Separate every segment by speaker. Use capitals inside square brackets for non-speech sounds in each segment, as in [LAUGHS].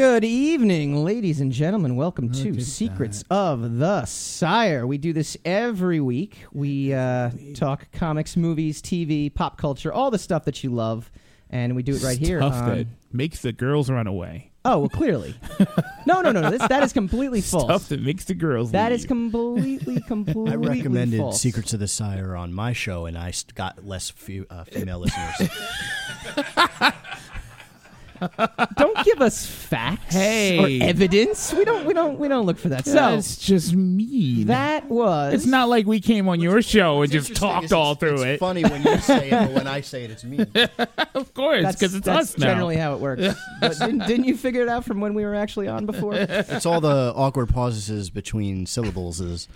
Speaker 1: Good evening, ladies and gentlemen. Welcome
Speaker 2: Look
Speaker 1: to
Speaker 2: at
Speaker 1: Secrets of the Sire. We do this every week. We uh, talk comics, movies, TV, pop culture, all the stuff that you love, and we do it right here.
Speaker 2: Stuff
Speaker 1: on-
Speaker 2: that makes the girls run away.
Speaker 1: Oh, well, clearly. no, no, no, no. This, that is completely [LAUGHS] false.
Speaker 2: Stuff that makes the girls.
Speaker 1: That
Speaker 2: leave.
Speaker 1: is completely, [LAUGHS] completely
Speaker 3: I recommended
Speaker 1: false.
Speaker 3: Secrets of the Sire on my show, and I got less few, uh, female [LAUGHS] listeners.
Speaker 1: Don't give us facts
Speaker 2: Hey.
Speaker 1: or evidence. We don't. We don't. We don't look for that. So
Speaker 2: That's just mean.
Speaker 1: that was.
Speaker 2: it's not like we came on your show and just
Speaker 3: Interesting,
Speaker 2: talked all through
Speaker 3: it's
Speaker 2: it.
Speaker 3: funny when you say it, but when I say it, it's me. [LAUGHS]
Speaker 2: Of course,
Speaker 1: That's
Speaker 2: because it's
Speaker 1: that's
Speaker 2: us now.
Speaker 1: generally how it works. [LAUGHS] but didn't, didn't you figure it out from when we were actually on before?
Speaker 3: It's all the awkward pauses between syllables. [LAUGHS]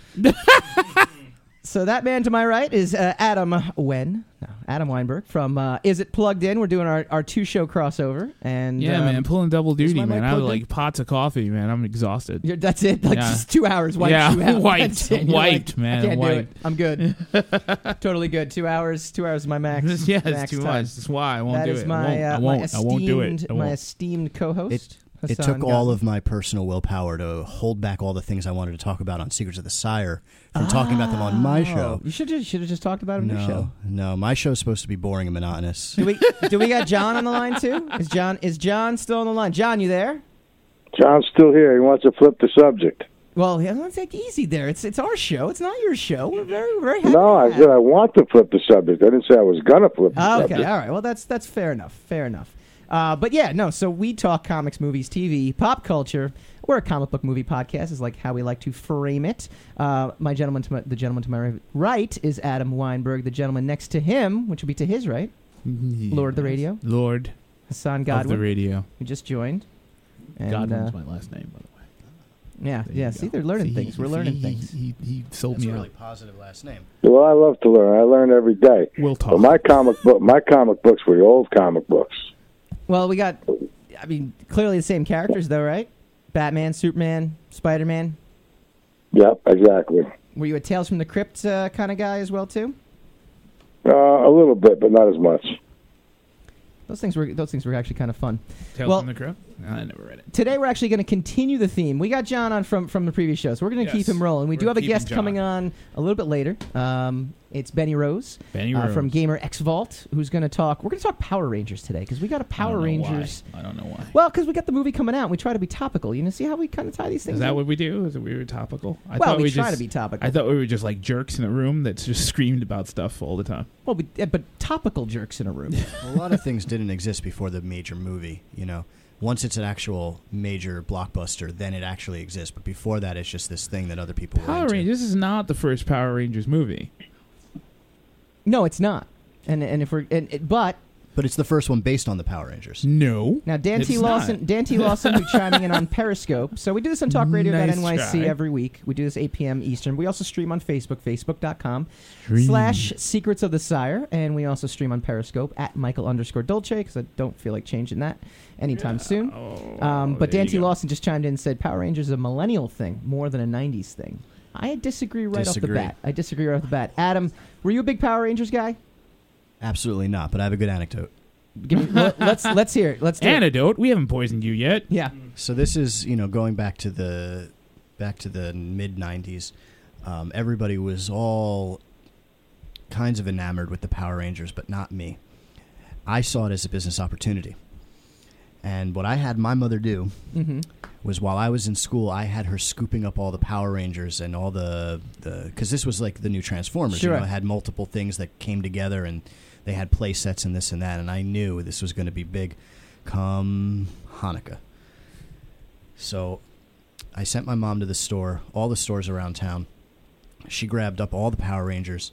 Speaker 3: Is
Speaker 1: So that man to my right is uh, Adam Wen, no, Adam Weinberg from uh, Is It Plugged In? We're doing our, our two show crossover, and
Speaker 2: yeah,
Speaker 1: um,
Speaker 2: man, pulling double duty, man. I was
Speaker 3: plugged in?
Speaker 2: like pots of coffee, man. I'm exhausted.
Speaker 1: you're- that's it. Like
Speaker 2: Yeah.
Speaker 1: just two hours. Wiped
Speaker 2: Yeah,
Speaker 1: you out. [LAUGHS] [LAUGHS]
Speaker 2: wiped,
Speaker 1: That's it. You're
Speaker 2: wiped,
Speaker 1: like,
Speaker 2: man,
Speaker 1: I can't
Speaker 2: wiped.
Speaker 1: do it. I'm good. [LAUGHS] totally good. Two hours. Two hours is my max.
Speaker 2: yeah,
Speaker 1: max
Speaker 2: it's too
Speaker 1: time.
Speaker 2: much. That's why I won't
Speaker 1: That
Speaker 2: do
Speaker 1: is
Speaker 2: it.
Speaker 1: my
Speaker 2: I
Speaker 1: uh,
Speaker 2: won't.
Speaker 1: my
Speaker 2: I won't. I
Speaker 1: esteemed
Speaker 2: won't do it. I
Speaker 1: my
Speaker 2: won't.
Speaker 1: esteemed co-host.
Speaker 3: it
Speaker 1: Hassan
Speaker 3: took all of my personal willpower to hold back all the things I wanted to talk about on Secrets of the Sire from talking about them on my show.
Speaker 1: Oh, You should just should have just talked about him in your show.
Speaker 3: No, no, my show's supposed to be boring and monotonous.
Speaker 1: Do we do we got John on the line too? Is John is John still on the line? John, you there?
Speaker 4: John's still here. He wants to flip the subject.
Speaker 1: Well, yeah, let's take it easy there. It's it's our show. It's not your show. We're very very happy.
Speaker 4: No, I said I want to flip the subject. I didn't say I was gonna flip the
Speaker 1: Ah, okay,
Speaker 4: subject.
Speaker 1: all right. Well, that's that's fair enough. Fair enough. Uh, but yeah, no. So we talk comics, movies, TV, pop culture. We're a comic book movie podcast. Is like how we like to frame it. Uh, my gentleman, to my, the gentleman to my right is Adam Weinberg. The gentleman next to him, which would be to his right, Lord of the Radio,
Speaker 2: Lord
Speaker 1: Hassan
Speaker 2: of the radio.
Speaker 1: who just joined. And,
Speaker 2: Godwin's
Speaker 1: uh,
Speaker 2: my last name, by the way.
Speaker 1: yeah,
Speaker 2: There you
Speaker 1: yeah.
Speaker 2: go.
Speaker 1: See, they're learning
Speaker 2: See,
Speaker 1: things.
Speaker 2: he-
Speaker 1: We're
Speaker 2: see,
Speaker 1: learning
Speaker 2: he-
Speaker 1: things.
Speaker 2: He, he sold
Speaker 3: That's
Speaker 2: me
Speaker 3: a really
Speaker 2: out.
Speaker 3: positive last name.
Speaker 4: Well, I love to learn. I learn every day.
Speaker 2: We'll talk.
Speaker 4: But my comic book, my comic books were the old comic books.
Speaker 1: Well, we got, I mean, clearly the same characters, though, right? Batman, Superman, Spider Man.
Speaker 4: Yep, exactly.
Speaker 1: Were you a Tales from the Crypt uh, kind of guy as well, too?
Speaker 4: Uh, a little bit, but not as much.
Speaker 1: Those things were those things were actually kind of fun.
Speaker 2: Tales
Speaker 1: well-
Speaker 2: from the Crypt? I never read it.
Speaker 1: Today we're actually going to continue the theme. We got John on from from the previous show, so we're going to
Speaker 2: Yes,
Speaker 1: keep him rolling. We do
Speaker 2: we're
Speaker 1: have a
Speaker 2: keeping
Speaker 1: guest
Speaker 2: John.
Speaker 1: coming on a little bit later. Um, it's Benny Rose,
Speaker 2: Benny
Speaker 1: uh,
Speaker 2: Rose.
Speaker 1: from Gamer X Vault, who's going to talk. We're going to talk Power Rangers today because we got a
Speaker 2: I
Speaker 1: Power
Speaker 2: don't know why.
Speaker 1: Rangers.
Speaker 2: I don't know why.
Speaker 1: Well, because we got the movie coming out, and we try to be topical. You know, see how we kind of tie these things.
Speaker 2: Is that
Speaker 1: in?
Speaker 2: what we do? Is it we were topical? I
Speaker 1: well,
Speaker 2: thought
Speaker 1: we,
Speaker 2: we
Speaker 1: try
Speaker 2: just,
Speaker 1: to be topical.
Speaker 2: I thought we were just like jerks in a room that just [LAUGHS] screamed about stuff all the time.
Speaker 1: well, we, yeah, but topical jerks in a room. [LAUGHS]
Speaker 3: A lot of things didn't exist before the major movie. You know, once it's an actual major blockbuster, then it actually exists. But before that, it's just this thing that other people
Speaker 2: Power. Rangers. This is not the first Power Rangers movie.
Speaker 1: no, it's not. And and if we're and, it- but
Speaker 3: But it's the first one based on the Power Rangers.
Speaker 2: No.
Speaker 1: Now, Dan T.
Speaker 2: It's
Speaker 1: Lawson,
Speaker 2: not.
Speaker 1: Dan T. Lawson, who's chiming in on Periscope. So we do this on talkradio.nyc
Speaker 2: Nice try.
Speaker 1: every week. We do this 8 p.m. Eastern. We also stream on Facebook, facebook.com slash Secrets of the Sire. And we also stream on Periscope at Michael underscore Dolce because I don't feel like changing that anytime soon.
Speaker 2: Oh,
Speaker 1: Um, but
Speaker 2: there
Speaker 1: Dan
Speaker 2: you
Speaker 1: T.
Speaker 2: go.
Speaker 1: Lawson just chimed in and said Power Rangers is a millennial thing more than a 90s thing. I disagree right off the bat. I disagree right off the bat. Adam, were you a big Power Rangers guy?
Speaker 3: Absolutely not. But I have a good anecdote.
Speaker 1: Give me, let, let's let's hear it. Let's do it.
Speaker 2: Antidote. We haven't poisoned you yet.
Speaker 1: Yeah.
Speaker 3: So this is you know going back to the back to the mid '90s. Um, everybody was all kinds of enamored with the Power Rangers, but not me. I saw it as a business opportunity. And what I had my mother do
Speaker 1: Mm-hmm.
Speaker 3: was while I was in school, I had her scooping up all the Power Rangers and all the the because this was like the new Transformers.
Speaker 1: Sure.
Speaker 3: You know, it had multiple things that came together, and they had play sets and this and that. And I knew this was going to be big come Hanukkah. So I sent my mom to the store, all the stores around town. She grabbed up all the Power Rangers,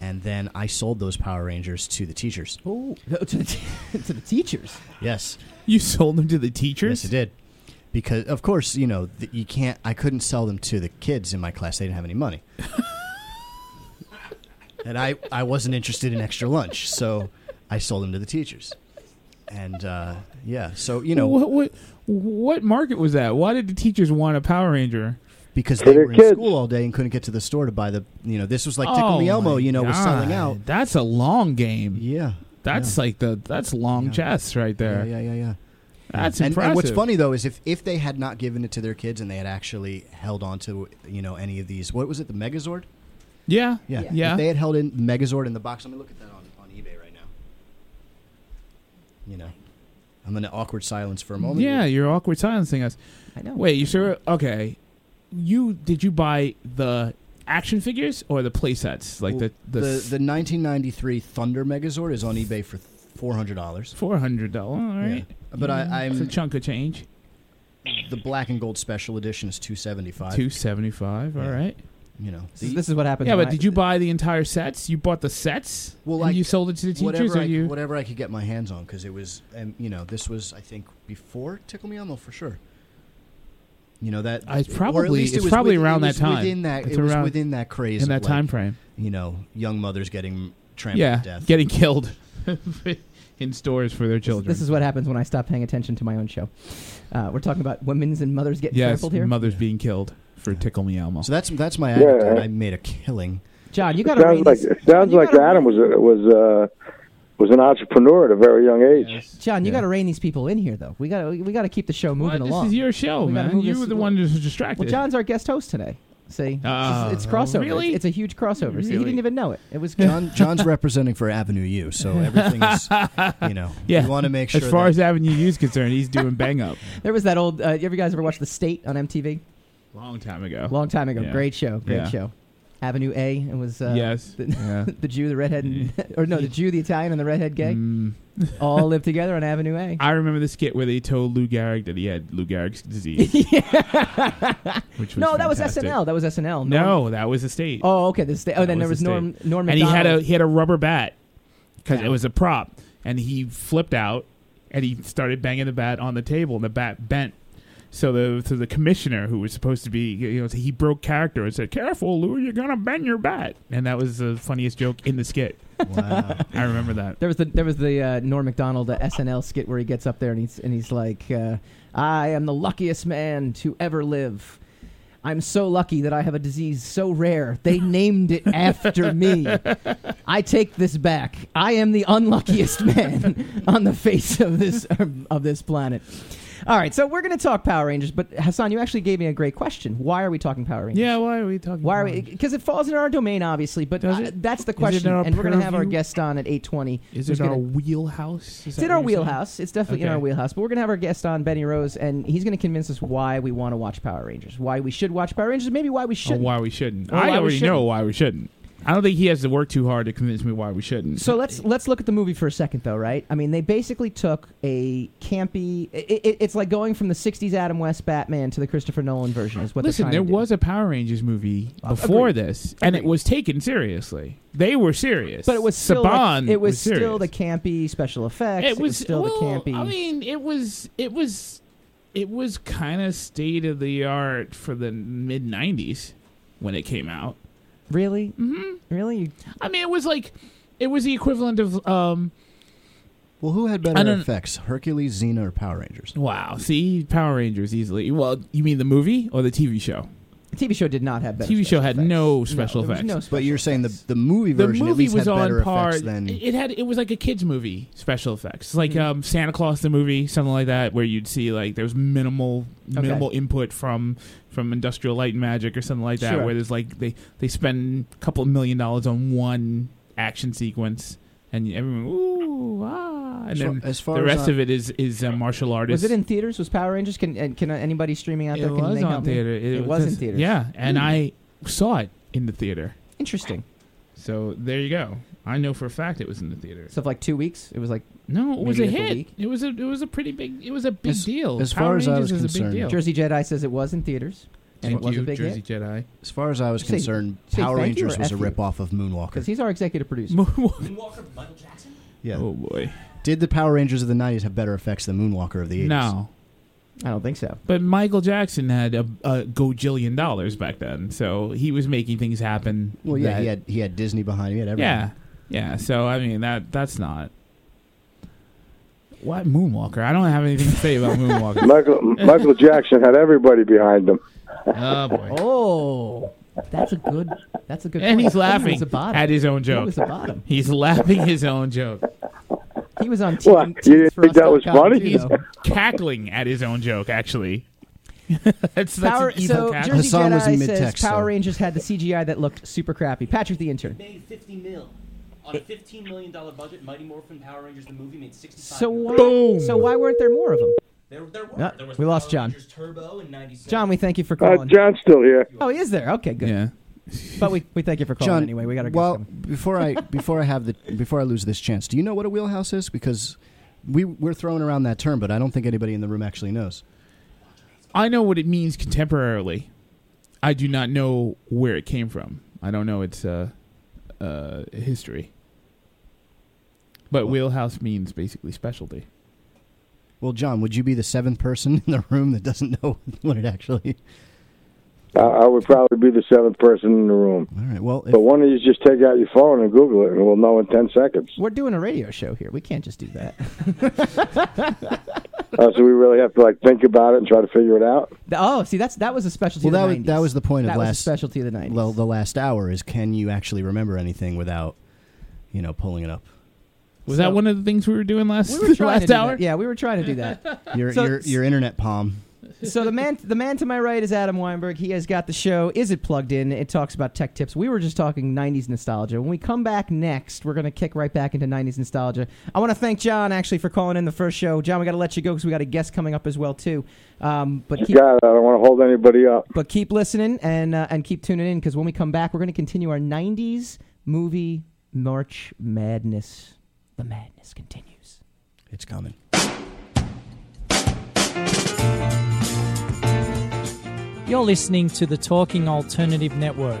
Speaker 3: and then I sold those Power Rangers to the teachers.
Speaker 1: Oh, to the, [LAUGHS] to the teachers.
Speaker 3: Yes,
Speaker 2: You sold them to the teachers.
Speaker 3: Yes, I did. Because of course, you know, th- you can't. I couldn't sell them to the kids in my class. They didn't have any money, [LAUGHS] and I I wasn't interested in extra lunch, so I sold them to the teachers. And uh, yeah, so you know,
Speaker 2: what, what what market was that? Why did the teachers want a Power Ranger?
Speaker 3: because they were in
Speaker 4: kids.
Speaker 3: school all day and couldn't get to the store to buy the, you know, this was like Tickle Me
Speaker 2: Oh
Speaker 3: Elmo, you know, was selling out.
Speaker 2: That's a long game.
Speaker 3: Yeah,
Speaker 2: That's like the that's long
Speaker 3: Yeah.
Speaker 2: chess right there.
Speaker 3: yeah, yeah, yeah, yeah.
Speaker 2: That's
Speaker 3: and,
Speaker 2: impressive.
Speaker 3: and what's funny though is if, if they had not given it to their kids and they had actually held on to you know any of these what was it the Megazord
Speaker 2: Yeah.
Speaker 3: yeah
Speaker 2: Yeah.
Speaker 3: if they had held in Megazord in the box let me look at that on, on eBay right now you know I'm in an awkward silence for a moment
Speaker 2: Yeah, you're awkward silencing us.
Speaker 1: I know.
Speaker 2: Wait, you sure? Okay. You did you buy the action figures or the play sets? Like
Speaker 3: Well,
Speaker 2: the
Speaker 3: the,
Speaker 2: the,
Speaker 3: the 1993 Thunder Megazord is on eBay for four hundred dollars
Speaker 2: four hundred dollar. All right,
Speaker 3: but I,
Speaker 2: it's a
Speaker 3: I'm
Speaker 2: chunk of change.
Speaker 3: the black and gold special edition is two seventy five
Speaker 2: Two seventy five. All
Speaker 3: Yeah.
Speaker 2: right.
Speaker 3: You know
Speaker 1: This is,
Speaker 3: the-
Speaker 1: this is what happens.
Speaker 2: Yeah, but
Speaker 1: I-
Speaker 2: did you buy the entire sets? You bought the sets.
Speaker 3: Well,
Speaker 2: and
Speaker 3: like,
Speaker 2: you sold it to the teachers,
Speaker 3: whatever
Speaker 2: or
Speaker 3: I,
Speaker 2: you?
Speaker 3: whatever I could get my hands on because it was, um, you know, this was I think before Tickle Me Elmo for sure. You know that
Speaker 2: it's
Speaker 3: or at
Speaker 2: probably-
Speaker 3: least it
Speaker 2: it's
Speaker 3: was
Speaker 2: probably
Speaker 3: within-
Speaker 2: around
Speaker 3: it
Speaker 2: that time.
Speaker 3: Within that,
Speaker 2: It's
Speaker 3: it was
Speaker 2: around-
Speaker 3: within that craze
Speaker 2: in that
Speaker 3: like,
Speaker 2: time frame.
Speaker 3: You know, young mothers getting trampled
Speaker 2: Yeah,
Speaker 3: to death.
Speaker 2: getting killed [LAUGHS] in stores for their children.
Speaker 1: This is what happens when I stop paying attention to my own show. Uh, we're talking about women's and mothers getting
Speaker 2: yes,
Speaker 1: trampled here.
Speaker 2: mothers being killed for Tickle Me Elmo.
Speaker 3: so that's that's my
Speaker 4: Yeah.
Speaker 3: attitude. I made a killing.
Speaker 1: John, you got to
Speaker 4: sounds
Speaker 1: read
Speaker 4: like
Speaker 1: these.
Speaker 4: it
Speaker 1: John,
Speaker 4: sounds
Speaker 1: you
Speaker 4: like
Speaker 1: gotta-
Speaker 4: Adam was a, was uh, was an entrepreneur at a very young age.
Speaker 2: Yes.
Speaker 1: John, you
Speaker 3: Yeah.
Speaker 1: got to rein these people in here, though. We got to we got to keep the show moving
Speaker 2: What?
Speaker 1: along.
Speaker 2: This is your show,
Speaker 1: We
Speaker 2: man. You
Speaker 1: this-
Speaker 2: were the one who's distracted.
Speaker 1: well, John's our guest host today. See,
Speaker 2: Oh,
Speaker 1: it's, it's crossover.
Speaker 2: really?
Speaker 1: It's, it's a huge crossover. See, he didn't even know it. It was.
Speaker 3: John [LAUGHS] John's representing for Avenue U, so everything is, you know, [LAUGHS]
Speaker 2: Yeah.
Speaker 3: we want to make sure.
Speaker 2: as far
Speaker 3: that,
Speaker 2: as Avenue U is concerned, he's doing bang up. [LAUGHS]
Speaker 1: There was that old. Uh, you ever guys ever watch The State on MTV?
Speaker 2: Long time ago.
Speaker 1: Long time ago.
Speaker 2: Yeah.
Speaker 1: Great show. Great
Speaker 2: Yeah.
Speaker 1: show. Avenue A. It was. Uh,
Speaker 2: yes. [LAUGHS]
Speaker 1: the-
Speaker 2: yeah. [LAUGHS]
Speaker 1: The Jew, the redhead, and, [LAUGHS] or no, the Jew, the Italian, and the redhead gay
Speaker 2: Mm.
Speaker 1: all lived together on Avenue A.
Speaker 2: I remember the skit where they told Lou Gehrig that he had Lou Gehrig's disease, which was
Speaker 1: no, that was. SNL. That was SNL. Norm-
Speaker 2: No, that was the state.
Speaker 1: Oh, okay. The sta- oh,
Speaker 2: That
Speaker 1: then there
Speaker 2: was
Speaker 1: was
Speaker 2: the
Speaker 1: Norm Norm
Speaker 2: and he had a he had a rubber bat because
Speaker 1: Yeah.
Speaker 2: it was a prop, and he flipped out and he started banging the bat on the table, and the bat bent. So the so the commissioner who was supposed to be you know he broke character and said, "Careful, Lou, you're gonna bend your bat," and that was the funniest joke in the skit.
Speaker 3: wow. [LAUGHS]
Speaker 2: I remember that.
Speaker 1: There was the there was the uh, Norm Macdonald uh, SNL skit where he gets up there and he's and he's like, uh, "I am the luckiest man to ever live. I'm so lucky that I have a disease so rare they [LAUGHS] named it after me. I take this back. I am the unluckiest man [LAUGHS] on the face of this of this planet." All right, so we're going to talk Power Rangers, but Hassan, you actually gave me a great question. Why are we talking Power Rangers?
Speaker 2: Yeah, why are we talking?
Speaker 1: Why are we? Because it falls in our domain, obviously. But uh,
Speaker 2: it?
Speaker 1: that's the question,
Speaker 2: our
Speaker 1: and we're going to have our guest on at eight twenty.
Speaker 2: Is it our
Speaker 1: gonna-
Speaker 2: wheelhouse? Is
Speaker 1: It's in our wheelhouse. It's definitely in our wheelhouse. But we're going to have our guest on, Benny Rose, and he's going to convince us why we want to watch Power Rangers, why we should watch Power Rangers, maybe why we shouldn't.
Speaker 2: why we shouldn't?
Speaker 1: Or
Speaker 2: I already know why we shouldn't. I don't think he has to work too hard to convince me why we shouldn't.
Speaker 1: So let's let's look at the movie for a second, though, right? I mean, they basically took a campy. It, it, it's like going from the '60s Adam West Batman to the Christopher Nolan version. Is what
Speaker 2: Listen, there was a Power Rangers movie before
Speaker 1: agreed.
Speaker 2: this, and it was taken seriously. They were serious,
Speaker 1: but it was still like-
Speaker 2: Saban
Speaker 1: it was, still the campy special effects.
Speaker 2: It was,
Speaker 1: still
Speaker 2: well,
Speaker 1: the campy.
Speaker 2: I mean, it was it was it was kind of state of the art for the mid '90s when it came out.
Speaker 1: Really,
Speaker 2: Mm-hmm.
Speaker 1: really.
Speaker 2: I mean, it was like it was the equivalent of um.
Speaker 3: Well, who had
Speaker 2: I
Speaker 3: better
Speaker 2: don't-
Speaker 3: effects, Hercules, Xena, or Power Rangers?
Speaker 2: Wow, see Power Rangers easily. Well, you mean the movie or the TV show?
Speaker 1: The TV show did not have better.
Speaker 2: TV show had
Speaker 1: effects.
Speaker 2: no special
Speaker 1: there was
Speaker 2: effects.
Speaker 1: no
Speaker 3: But you're saying the the movie
Speaker 2: the
Speaker 3: version at
Speaker 2: movie
Speaker 3: least
Speaker 2: was
Speaker 3: had
Speaker 2: on par.
Speaker 3: than
Speaker 2: It had it was like a kids movie special effects, It's like
Speaker 1: Mhm.
Speaker 2: um, Santa Claus the movie, something like that, where you'd see like there's minimal
Speaker 1: Okay.
Speaker 2: minimal input from from Industrial Light and Magic or something like that,
Speaker 1: Sure.
Speaker 2: where there's like they they spend a couple of million dollars on one action sequence, and everyone ooh ah, and
Speaker 3: As far-
Speaker 2: then
Speaker 3: as far
Speaker 2: the
Speaker 3: as
Speaker 2: rest of it is is uh, martial artists.
Speaker 1: Was it in theaters? Was Power Rangers? Can and can anybody streaming out
Speaker 2: It
Speaker 1: there? Can
Speaker 2: was
Speaker 1: they
Speaker 2: on
Speaker 1: help me?
Speaker 2: theater.
Speaker 1: It was in
Speaker 2: because-
Speaker 1: theaters.
Speaker 2: Yeah, and
Speaker 1: Hmm.
Speaker 2: I saw it in the theater.
Speaker 1: Interesting.
Speaker 2: So there you go. I know for a fact it was in the theater.
Speaker 1: So for like two weeks, it was like
Speaker 2: No, it was a
Speaker 1: like a
Speaker 2: hit.
Speaker 1: week?
Speaker 2: It was a it was a pretty big it was a big
Speaker 3: As-
Speaker 2: deal.
Speaker 3: as
Speaker 2: Power
Speaker 3: far as I
Speaker 2: Rangers
Speaker 3: was
Speaker 2: was a big
Speaker 3: concerned-
Speaker 2: deal.
Speaker 1: Jersey Jedi says it was in theaters and
Speaker 2: Thank
Speaker 1: it was
Speaker 2: you,
Speaker 1: a big
Speaker 2: Jersey
Speaker 1: hit
Speaker 2: Jedi.
Speaker 3: as far as I was
Speaker 1: Say-
Speaker 3: concerned,
Speaker 1: say
Speaker 3: Power
Speaker 1: thank you
Speaker 3: Rangers was a
Speaker 1: F you?
Speaker 3: rip off of
Speaker 1: because
Speaker 3: Moonwalker.
Speaker 1: he's our executive producer. Moonwalker, Michael Jackson.
Speaker 3: yeah.
Speaker 2: Oh boy.
Speaker 3: Did the Power Rangers of the '90s have better effects than Moonwalker of the '80s?
Speaker 2: No.
Speaker 1: I don't think so.
Speaker 2: But Michael Jackson had a, a gojillion dollars back then, so he was making things happen.
Speaker 3: Well, yeah,
Speaker 2: that-
Speaker 3: he had he had Disney behind him. He had everything.
Speaker 2: yeah, yeah. So I mean that that's not. What Moonwalker? I don't have anything to say about Moonwalker. [LAUGHS]
Speaker 4: Michael Michael Jackson had everybody behind him.
Speaker 2: Oh boy.
Speaker 1: Oh, that's a good. That's a good.
Speaker 2: And
Speaker 1: point.
Speaker 2: he's
Speaker 1: He
Speaker 2: laughing
Speaker 1: was
Speaker 2: at his own joke.
Speaker 1: He
Speaker 2: joke.
Speaker 1: was a bottom.
Speaker 2: He's laughing his own joke.
Speaker 1: He was on
Speaker 4: What?
Speaker 1: Teen-
Speaker 4: You didn't think that was funny?
Speaker 1: too, though.
Speaker 2: Cackling at his own joke, actually. [LAUGHS] that's that's
Speaker 1: Power,
Speaker 2: an evil
Speaker 1: so
Speaker 2: cackle.
Speaker 1: Jersey
Speaker 3: Hassan was
Speaker 1: Jedi
Speaker 3: in
Speaker 1: says
Speaker 3: mid-text,
Speaker 1: Power
Speaker 3: so-
Speaker 1: Rangers had the CGI that looked super crappy. Patrick the intern.
Speaker 5: made 50 mil. On a $15 million budget, Mighty Morphin Power Rangers, the movie, made 65
Speaker 1: So why?
Speaker 2: Boom.
Speaker 1: So why weren't there more of them?
Speaker 5: There, there were.
Speaker 1: No,
Speaker 5: there was
Speaker 1: we lost
Speaker 5: Power
Speaker 1: John.
Speaker 5: Rangers Turbo in 97.
Speaker 1: John, we thank you for
Speaker 4: Uh,
Speaker 1: calling.
Speaker 4: John's still here.
Speaker 1: oh, he is there. Okay, good.
Speaker 2: Yeah.
Speaker 1: But we, we thank you for calling
Speaker 3: John,
Speaker 1: anyway. We got to
Speaker 3: well, before I [LAUGHS] before I have the before I lose this chance, do you know what a wheelhouse is? Because we we're throwing around that term, but I don't think anybody in the room actually knows.
Speaker 2: I know what it means contemporarily. I do not know where it came from. I don't know its uh, uh, history. But wheelhouse means basically specialty.
Speaker 3: Well, John, would you be the seventh person in the room that doesn't know [LAUGHS] what it actually?
Speaker 4: I, I would probably be the seventh person in the room.
Speaker 3: All right. Well, if,
Speaker 4: But one of you just take out your phone and Google it, and we'll know in 10 seconds.
Speaker 1: We're doing a radio show here. We can't just do that.
Speaker 4: Uh, [LAUGHS] so we really have to like think about it and try to figure it out.
Speaker 1: oh, see, that's that was a specialty.
Speaker 3: well,
Speaker 1: of
Speaker 3: that
Speaker 1: the
Speaker 3: was
Speaker 1: 90s.
Speaker 3: that was the point
Speaker 1: that
Speaker 3: of
Speaker 1: was a
Speaker 3: last
Speaker 1: specialty of the nineties.
Speaker 3: well the last hour is can you actually remember anything without you know pulling it up?
Speaker 2: Was
Speaker 1: So-
Speaker 2: that one of the things we were doing last
Speaker 1: we were [LAUGHS]
Speaker 2: last hour?
Speaker 1: that. Yeah, we were trying to do that. [LAUGHS]
Speaker 3: Your
Speaker 1: So-
Speaker 3: your your internet palm.
Speaker 1: so the man, the man to my right is Adam Weinberg. He has got the show. Is it plugged in? It talks about tech tips. We were just talking '90s nostalgia. When we come back next, we're gonna kick right back into '90s nostalgia. I want to thank John actually for calling in the first show. John, we got to let you go because we got a guest coming up as well too. Um, but
Speaker 4: You
Speaker 1: keep,
Speaker 4: got it. I don't want to hold anybody up.
Speaker 1: but keep listening and uh, and keep tuning in because when we come back, we're going to continue our '90s movie March Madness. The madness continues.
Speaker 3: It's coming.
Speaker 6: You're listening to the Talking Alternative Network.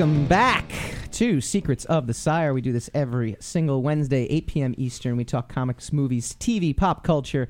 Speaker 1: Welcome back to Secrets of the Sire. We do this every single Wednesday, 8 p.m. Eastern. We talk comics, movies, TV, pop culture.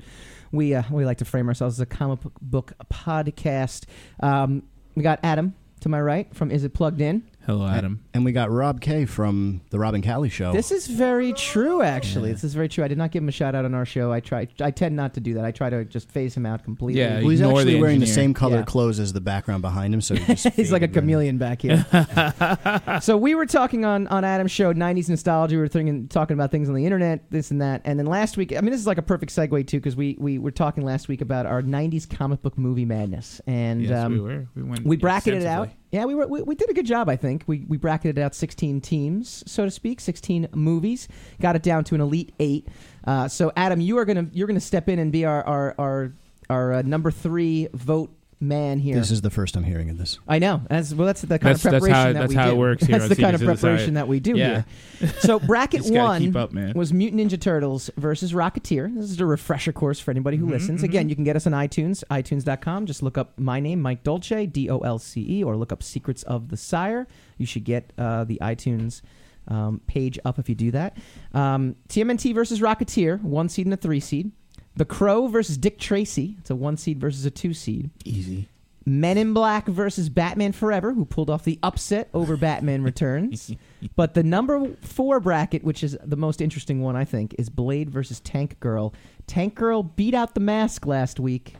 Speaker 1: We uh, we like to frame ourselves as a comic book podcast. Um, we got Adam to my right from Is It Plugged In?
Speaker 2: Hello, Adam.
Speaker 3: And we got Rob K from the Rob and Callie show.
Speaker 1: This is very true, actually.
Speaker 3: Yeah.
Speaker 1: This is very true. I did not give him a shout out on our show. I try. I tend not to do that. I try to just phase him out completely.
Speaker 2: Yeah,
Speaker 3: well, he's
Speaker 2: Ignore
Speaker 3: actually
Speaker 2: the
Speaker 3: wearing the
Speaker 2: engineer.
Speaker 3: same color
Speaker 1: Yeah.
Speaker 3: clothes as the background behind him, so he just [LAUGHS]
Speaker 1: He's like a
Speaker 3: faded right in.
Speaker 1: chameleon back here. [LAUGHS] so we were talking on on Adam's show, '90s nostalgia. We were thinking, talking about things on the internet, this and that. And then last week, I mean, this is like a perfect segue too, because we we were talking last week about our '90s comic book movie madness, and
Speaker 2: yes,
Speaker 1: um,
Speaker 2: we were. We went.
Speaker 1: we bracketed it out.
Speaker 2: extensively.
Speaker 1: Yeah, we, were, we we did a good job, I think. We we bracketed out 16 teams, so to speak, 16 movies. Got it down to an elite eight. Uh, so Adam, you are gonna you're gonna step in and be our our our, our uh, number three vote man here.
Speaker 3: This is the first I'm hearing of this.
Speaker 1: I know. That's well. That's the kind
Speaker 2: That's-
Speaker 1: of
Speaker 2: that's
Speaker 1: preparation
Speaker 2: how-
Speaker 1: that
Speaker 2: that's
Speaker 1: we
Speaker 2: how it
Speaker 1: do.
Speaker 2: works [LAUGHS] here
Speaker 1: That's
Speaker 2: on
Speaker 1: the kind of
Speaker 2: Secrets
Speaker 1: preparation
Speaker 2: Sire.
Speaker 1: that we do
Speaker 2: Yeah.
Speaker 1: here. So [LAUGHS] bracket
Speaker 2: Just gotta
Speaker 1: one
Speaker 2: keep up, man.
Speaker 1: was Mutant Ninja Turtles versus Rocketeer. This is a refresher course for anybody who
Speaker 2: Mhm,
Speaker 1: listens.
Speaker 2: mhm.
Speaker 1: Again, you can get us on iTunes, iTunes.com. Just look up my name, Mike Dolce, D O L C E, or look up Secrets of the Sire. You should get uh, the iTunes. Um, page up if you do that. Um, TMNT versus Rocketeer, one seed and a three seed. The Crow versus Dick Tracy. It's a one seed versus a two seed.
Speaker 2: Easy.
Speaker 1: Men in Black versus Batman Forever, who pulled off the upset over Batman [LAUGHS] Returns. But the number four bracket, which is the most interesting one, I think, is Blade versus Tank Girl. Tank Girl beat out the mask last week.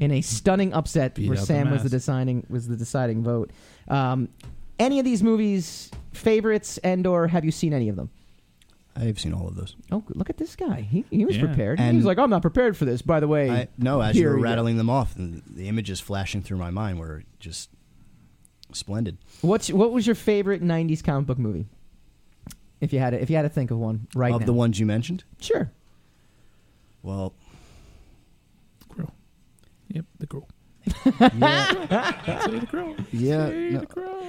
Speaker 1: in a stunning upset
Speaker 2: Beat
Speaker 1: where
Speaker 2: out the
Speaker 1: Sam was the deciding was the deciding vote. Um, any of these movies favorites and or have you seen any of them?
Speaker 3: I've seen all of those.
Speaker 1: Oh, look at this guy. He he was
Speaker 2: Yeah.
Speaker 1: prepared. he
Speaker 3: And-
Speaker 1: was like, oh, I'm not prepared for this. By the way,
Speaker 3: I, no, as you
Speaker 1: here
Speaker 3: were
Speaker 1: we go.
Speaker 3: rattling them off, and the images flashing through my mind were just splendid.
Speaker 1: What's what was your favorite '90s comic book movie? If you had to, if you had to think of one right
Speaker 3: of
Speaker 1: now,
Speaker 3: the ones you mentioned,
Speaker 1: sure.
Speaker 3: well,
Speaker 2: Crow. Yep, the crow. [LAUGHS]
Speaker 3: yeah,
Speaker 2: Say the crow.
Speaker 3: yeah.
Speaker 2: Say
Speaker 3: no,
Speaker 2: the crow.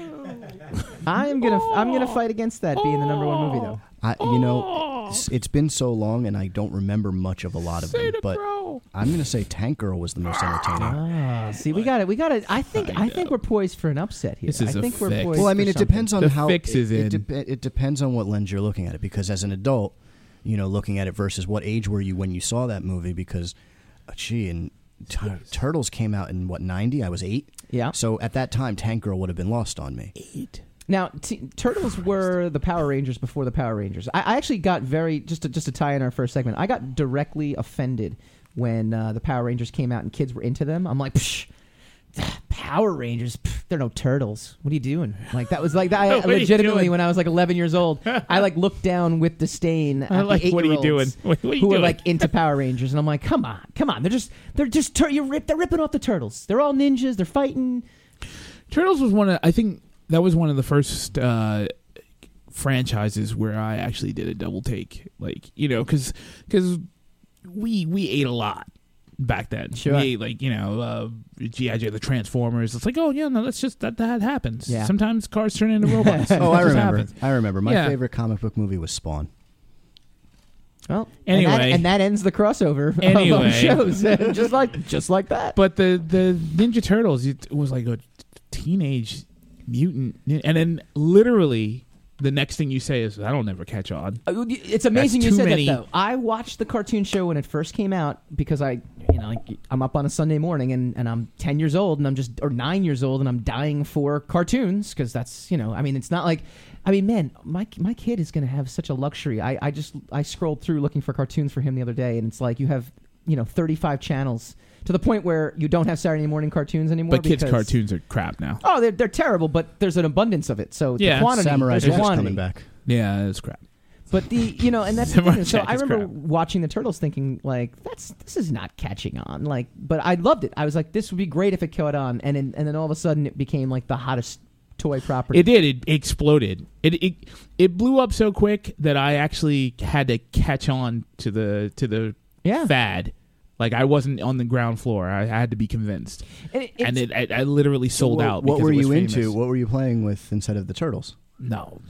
Speaker 1: I am gonna I'm gonna fight against that being the number one movie though.
Speaker 3: I, you know, it's- it's been so long, and I don't remember much of a lot of
Speaker 2: Say
Speaker 3: them. But
Speaker 2: crow.
Speaker 3: I'm going to say Tank Girl was the most entertaining.
Speaker 1: Ah, see, we got it. We got it. I think I,
Speaker 2: I
Speaker 1: think we're poised for an upset here.
Speaker 2: This is
Speaker 1: I
Speaker 2: a
Speaker 1: think we're
Speaker 2: fix.
Speaker 1: poised.
Speaker 3: Well, I
Speaker 1: for
Speaker 3: mean, it
Speaker 1: something.
Speaker 3: depends on
Speaker 2: The
Speaker 3: how
Speaker 2: fix
Speaker 3: it,
Speaker 2: is
Speaker 3: it,
Speaker 2: in.
Speaker 3: dep- it depends on what lens you're looking at it. Because as an adult, you know, looking at it versus what age were you when you saw that movie? Because, uh, gee, and Tur- Turtles came out in what '90? I was eight.
Speaker 1: Yeah.
Speaker 3: So at that time, Tank Girl would have been lost on me.
Speaker 2: Eight.
Speaker 1: Now, t- Turtles were the Power Rangers before the Power Rangers. I, I actually got very just to, just to tie in our first segment. I got directly offended when uh, the Power Rangers came out and kids were into them. I'm like, Psh, Power Rangers, pff, they're no turtles. What are you doing? Like that was like [LAUGHS] I
Speaker 2: What are you
Speaker 1: legitimately
Speaker 2: doing?
Speaker 1: when I was like 11 years old, I like looked down with disdain [LAUGHS] at
Speaker 2: I like,
Speaker 1: the
Speaker 2: what are you doing?
Speaker 1: eight-year-olds [LAUGHS]
Speaker 2: What, what are you
Speaker 1: who
Speaker 2: doing?
Speaker 1: were like into Power Rangers, and I'm like, come on, come on, they're just they're just tur- you're rip- they're ripping off the turtles. They're all ninjas. They're fighting.
Speaker 2: Turtles was one of I think that was one of the first uh, franchises where I actually did a double take, like you know, because because we we ate a lot back then.
Speaker 1: Sure.
Speaker 2: We ate like you know uh, GI Joe, the Transformers. It's like oh yeah, no, that's just that that happens.
Speaker 1: Yeah.
Speaker 2: Sometimes cars turn into [LAUGHS] robots.
Speaker 3: Oh, I
Speaker 2: just
Speaker 3: remember.
Speaker 2: happens.
Speaker 3: I remember. My
Speaker 2: Yeah.
Speaker 3: favorite comic book movie was Spawn.
Speaker 1: Well, and that,
Speaker 2: Anyway.
Speaker 1: and that ends the crossover of
Speaker 2: Anyway.
Speaker 1: our [LAUGHS] shows, [LAUGHS] just like just like that.
Speaker 2: But the the Ninja Turtles it was like a teenage mutant, and then literally the next thing you say is that'll never catch on.
Speaker 1: Uh, It's amazing
Speaker 2: That's
Speaker 1: you said
Speaker 2: many-
Speaker 1: that though. I watched the cartoon show when it first came out because I, you know, like I'm up on a Sunday morning and, and I'm 10 years old and I'm just or 9 years old and I'm dying for cartoons because that's, you know, I mean it's not like I mean, man, my my kid is going to have such a luxury. I I just I scrolled through looking for cartoons for him the other day and it's like you have, you know, 35 channels to the point where you don't have Saturday morning cartoons anymore
Speaker 2: But kids'
Speaker 1: because-
Speaker 2: cartoons are crap now.
Speaker 1: Oh, they're they're terrible, but there's an abundance of it. So
Speaker 2: Yeah.
Speaker 1: the quantity,
Speaker 3: Samurai
Speaker 1: there's
Speaker 3: Jack's
Speaker 1: quantity.
Speaker 3: coming back.
Speaker 2: Yeah, it's crap.
Speaker 1: But the you know, and that's the [LAUGHS]
Speaker 2: Samurai
Speaker 1: thing. So
Speaker 2: Jack
Speaker 1: I
Speaker 2: is
Speaker 1: remember
Speaker 2: crap.
Speaker 1: watching the turtles, thinking like, "That's this is not catching on." Like, but I loved it. I was like, "This would be great if it caught on." And then, and then all of a sudden, it became like the hottest toy property.
Speaker 2: It did. It exploded. It, it it blew up so quick that I actually had to catch on to the to the
Speaker 1: yeah,
Speaker 2: fad. Like I wasn't on the ground floor. I had to be convinced,
Speaker 1: and, it,
Speaker 2: and it I, I literally sold
Speaker 3: What-
Speaker 2: out.
Speaker 3: What were
Speaker 2: it was
Speaker 3: you into? What were you playing with instead of the turtles?
Speaker 2: No,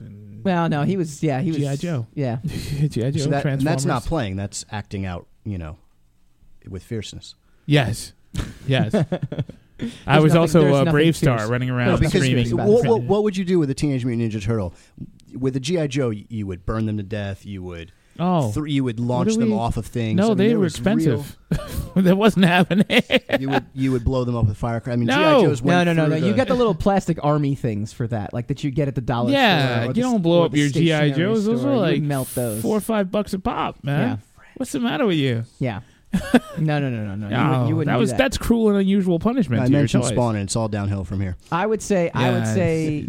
Speaker 1: well, no, he was. Yeah, he was
Speaker 2: G.I. Joe.
Speaker 1: Yeah, [LAUGHS]
Speaker 2: GI Joe.
Speaker 3: So that, and that's not playing. That's acting out. You know, with fierceness.
Speaker 2: Yes, yes. [LAUGHS] I was
Speaker 1: nothing-
Speaker 2: also a BraveStarr
Speaker 1: fierce.
Speaker 2: running around
Speaker 1: There's nothing
Speaker 2: screaming.
Speaker 3: what, what, what would you do with a Teenage Mutant Ninja Turtle? With a GI Joe, you, you would burn them to death. You would
Speaker 2: Oh
Speaker 3: thr- you would launch them
Speaker 2: we-
Speaker 3: off of things.
Speaker 2: no,
Speaker 3: I mean,
Speaker 2: they
Speaker 3: there
Speaker 2: were
Speaker 3: was real-
Speaker 2: expensive. [LAUGHS] that wasn't happening. [LAUGHS]
Speaker 3: you would you would blow them up with firecrackers. I mean,
Speaker 2: No.
Speaker 3: GI Joe's
Speaker 1: no,
Speaker 3: went
Speaker 1: no, no, no.
Speaker 3: through
Speaker 1: You
Speaker 3: the-
Speaker 1: got the little plastic army things for that, like that you get at the dollar
Speaker 2: yeah,
Speaker 1: store. or
Speaker 2: you
Speaker 1: the-
Speaker 2: don't blow
Speaker 1: or
Speaker 2: up
Speaker 1: the
Speaker 2: your GI
Speaker 1: stationery
Speaker 2: Joes. Those
Speaker 1: store.
Speaker 2: are
Speaker 1: You
Speaker 2: like
Speaker 1: would melt those.
Speaker 2: four or five bucks a pop, man.
Speaker 1: Yeah.
Speaker 2: What's the matter with you?
Speaker 1: Yeah. No, no, no, no, no. You,
Speaker 2: Oh,
Speaker 1: would, you wouldn't
Speaker 2: that
Speaker 1: do
Speaker 2: was
Speaker 1: that.
Speaker 2: that's cruel and unusual punishment.
Speaker 3: I
Speaker 2: to your
Speaker 3: mentioned
Speaker 2: toys.
Speaker 3: Spawn, and it's all downhill from here.
Speaker 1: I would say. I would
Speaker 2: Yeah,
Speaker 1: say.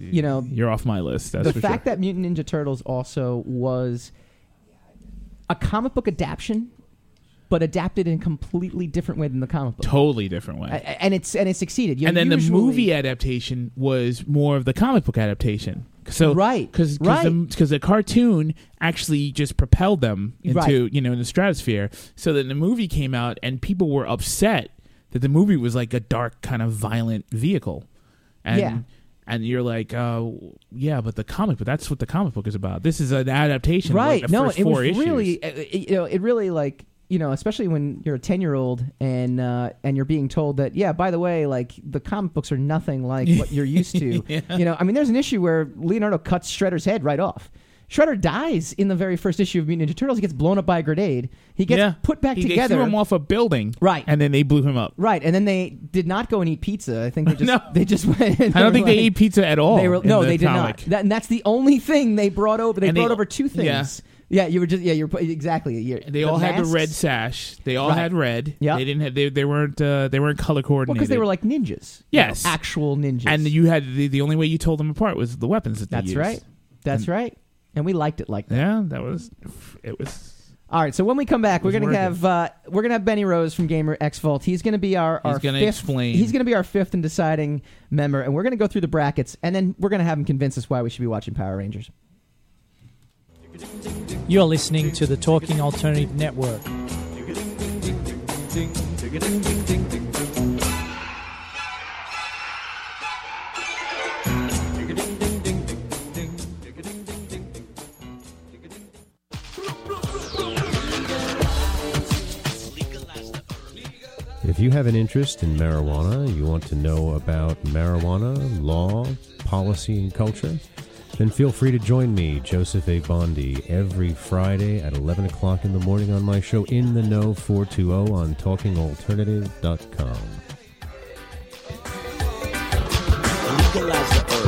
Speaker 1: You know,
Speaker 2: You're off my list. That's
Speaker 1: the
Speaker 2: for
Speaker 1: fact
Speaker 2: sure.
Speaker 1: that Mutant Ninja Turtles also was a comic book adaptation, but adapted in a completely different way than the comic book.
Speaker 2: totally different way.
Speaker 1: A- and it's and it succeeded. You
Speaker 2: and
Speaker 1: know,
Speaker 2: then the movie adaptation was more of the comic book adaptation. So
Speaker 1: Right,
Speaker 2: because
Speaker 1: right.
Speaker 2: the, the cartoon actually just propelled them into
Speaker 1: Right.
Speaker 2: you know in the stratosphere. So then the movie came out and people were upset that the movie was like a dark kind of violent vehicle. And
Speaker 1: Yeah.
Speaker 2: And you're like, uh, yeah, but the comic, but that's what the comic book is about. This is an adaptation, of,
Speaker 1: right?
Speaker 2: Like the
Speaker 1: no,
Speaker 2: first
Speaker 1: it
Speaker 2: four
Speaker 1: was
Speaker 2: issues.
Speaker 1: really, uh, you know, it really like you know, especially when you're a ten year old and uh, and you're being told that, yeah, by the way, like the comic books are nothing like what you're used to. [LAUGHS]
Speaker 2: Yeah.
Speaker 1: You know, I mean, there's an issue where Leonardo cuts Shredder's head right off. Shredder dies in the very first issue of Mutant Ninja Turtles. He gets blown up by a grenade. He gets
Speaker 2: yeah.
Speaker 1: put back together.
Speaker 2: He- They threw him off a building,
Speaker 1: Right.
Speaker 2: and then they blew him up.
Speaker 1: Right, and then they did not go and eat pizza. I think they [LAUGHS] just
Speaker 2: No.
Speaker 1: they just went. and
Speaker 2: I don't think they ate pizza at all.
Speaker 1: They were no,
Speaker 2: the
Speaker 1: they did
Speaker 2: comic.
Speaker 1: not. That, and that's the only thing they brought over. They
Speaker 2: And they-
Speaker 1: brought over two things:
Speaker 2: yeah.
Speaker 1: Yeah, you were just yeah, you're exactly. You're,
Speaker 2: They all had the red sash. They all
Speaker 1: Right.
Speaker 2: had red.
Speaker 1: Yeah,
Speaker 2: They didn't have. They, they weren't. Uh, they weren't color
Speaker 1: Well,
Speaker 2: coordinated.
Speaker 1: because they were like ninjas. you know,
Speaker 2: Yes.
Speaker 1: actual ninjas.
Speaker 2: And you had the, the only way you told them apart was the weapons that they used.
Speaker 1: that's
Speaker 2: used.
Speaker 1: right. That's
Speaker 2: And-
Speaker 1: right. And we liked it like that.
Speaker 2: Yeah, that was. It was.
Speaker 1: All right, so when we come back, we're gonna
Speaker 2: working.
Speaker 1: have uh, we're gonna have Benny Rose from Gamer X Vault. He's gonna be our
Speaker 2: He's
Speaker 1: our
Speaker 2: gonna
Speaker 1: fifth,
Speaker 2: explain.
Speaker 1: He's gonna be our fifth and deciding member, and we're gonna go through the brackets, and then we're gonna have him convince us why we should be watching Power Rangers.
Speaker 6: You're listening to the Talking Alternative Network.
Speaker 7: You have an interest in marijuana, you want to know about marijuana, law, policy, and culture, then feel free to join me, Joseph A. Bondi, every Friday at 11 o'clock in the morning on my show In the Know 420 on TalkingAlternative.com.
Speaker 8: legalize the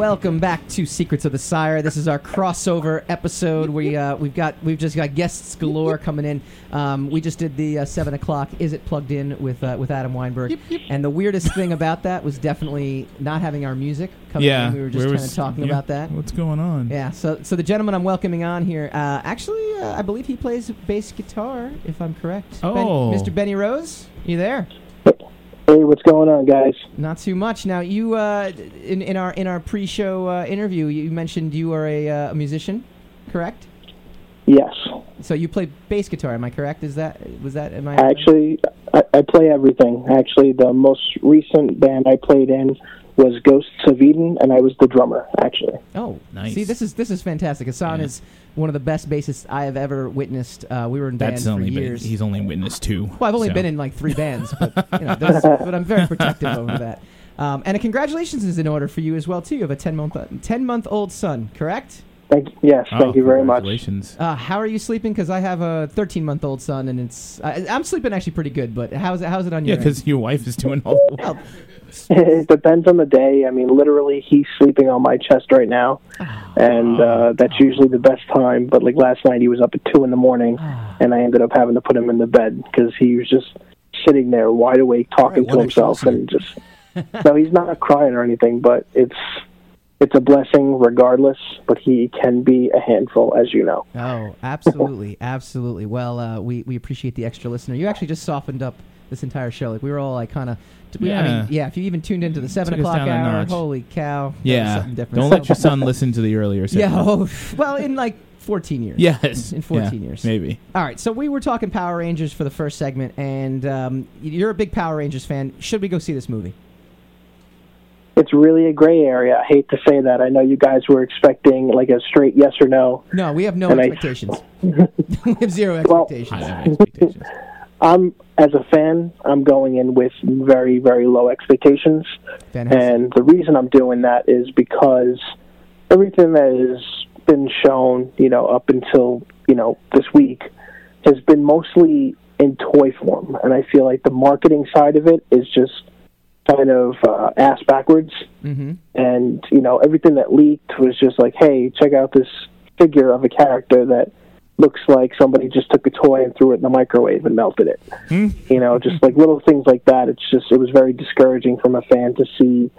Speaker 1: Welcome back to Secrets of the Sire. This is our crossover episode. We uh, we've got we've just got guests galore coming in. Um, we just did the uh, seven o'clock. Is it plugged in with uh, with Adam Weinberg? And the weirdest thing about that was definitely not having our music coming
Speaker 2: Yeah,
Speaker 1: in. We were just kind of talking
Speaker 2: yeah,
Speaker 1: about that.
Speaker 2: What's going on?
Speaker 1: Yeah. So so the gentleman I'm welcoming on here, uh, actually, uh, I believe he plays bass guitar, if I'm correct. Ben-
Speaker 2: Oh.
Speaker 1: Mr. Benny Rose, you there?
Speaker 4: Hey, what's going on, guys?
Speaker 1: Not too much. Now, you uh, in in our in our pre-show uh, interview, you mentioned you are a, uh, a musician, correct?
Speaker 4: Yes.
Speaker 1: So you play bass guitar. Am I correct? Is that was that? Am I
Speaker 4: Actually, I, I play everything. Actually, the most recent band I played in was Ghosts of Eden, and I was the drummer. Actually.
Speaker 1: Oh,
Speaker 2: Nice.
Speaker 1: See, this is this is fantastic. Hassan
Speaker 2: Yeah.
Speaker 1: is one of the best bassists I have ever witnessed. Uh, we were in bands
Speaker 2: That's
Speaker 1: for
Speaker 2: only been,
Speaker 1: years.
Speaker 2: he's only witnessed two.
Speaker 1: Well, I've only
Speaker 2: so.
Speaker 1: been in like three bands, [LAUGHS] but you know, this, but I'm very protective over that. Um, and a congratulations is in order for you as well too. You have a ten month ten month old son, correct?
Speaker 4: Thank you. yes,
Speaker 2: Oh,
Speaker 4: thank you very much.
Speaker 2: Congratulations.
Speaker 1: Uh, how are you sleeping? Because I have a 13 month old son, and it's I, I'm sleeping actually pretty good. But how's it? How's it on
Speaker 2: Yeah,
Speaker 1: your?
Speaker 2: because your wife is doing all the
Speaker 1: Well, [LAUGHS]
Speaker 4: it depends on the day. I mean, literally, he's sleeping on my chest right now, and uh, that's usually the best time. But like last night, he was up at two in the morning, and I ended up having to put him in the bed because he was just sitting there wide awake, talking
Speaker 3: Right,
Speaker 4: to himself, and just. [LAUGHS] no, he's not crying or anything, but it's it's a blessing regardless. But he can be a handful, as you know.
Speaker 1: Oh, absolutely, [LAUGHS] absolutely. Well, uh, we we appreciate the extra listener. You actually just softened up this entire show. Like we were all like kind of. I
Speaker 2: Yeah.
Speaker 1: mean, yeah. If you even tuned into the seven
Speaker 2: Took
Speaker 1: o'clock hour,
Speaker 2: notch.
Speaker 1: holy cow!
Speaker 2: Yeah.
Speaker 1: something different.
Speaker 2: Don't let your son listen to the earlier [LAUGHS]
Speaker 1: Yeah. Oh, [LAUGHS] well, in like 14 years.
Speaker 2: Yes.
Speaker 1: In 14
Speaker 2: Yeah,
Speaker 1: years.
Speaker 2: Maybe.
Speaker 1: All right, so we were talking Power Rangers for the first segment, and um, you're a big Power Rangers fan. Should we go see this movie?
Speaker 4: It's really a gray area. I hate to say that. I know you guys were expecting like a straight yes or no.
Speaker 1: No, we have no
Speaker 4: And I-
Speaker 1: expectations. [LAUGHS] we have zero expectations.
Speaker 2: I have expectations. [LAUGHS]
Speaker 4: I'm as a fan, I'm going in with very very low expectations,
Speaker 1: Fantastic.
Speaker 4: and the reason I'm doing that is because everything that has been shown, you know, up until you know this week, has been mostly in toy form, and I feel like the marketing side of it is just kind of uh, ass backwards.
Speaker 1: mm-hmm.
Speaker 4: and you know everything that leaked was just like, hey, check out this figure of a character that looks like somebody just took a toy and threw it in the microwave and melted it. You know, just like little things like that. It's just it was very discouraging from a fan to see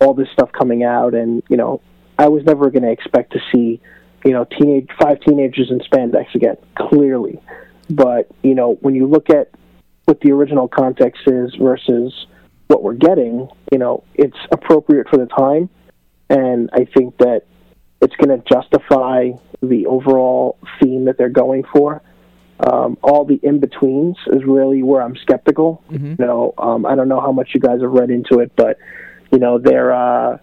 Speaker 4: all this stuff coming out, and you know, I was never going to expect to see, you know, teenage five teenagers in spandex again. Clearly, but you know, when you look at what the original context is versus what we're getting, you know, it's appropriate for the time, and I think that it's going to justify the overall theme that they're going for. Um, all the in betweens is really where I'm skeptical. Mm-hmm. You know, um, I don't know how much you guys have read into it, but you know they're uh,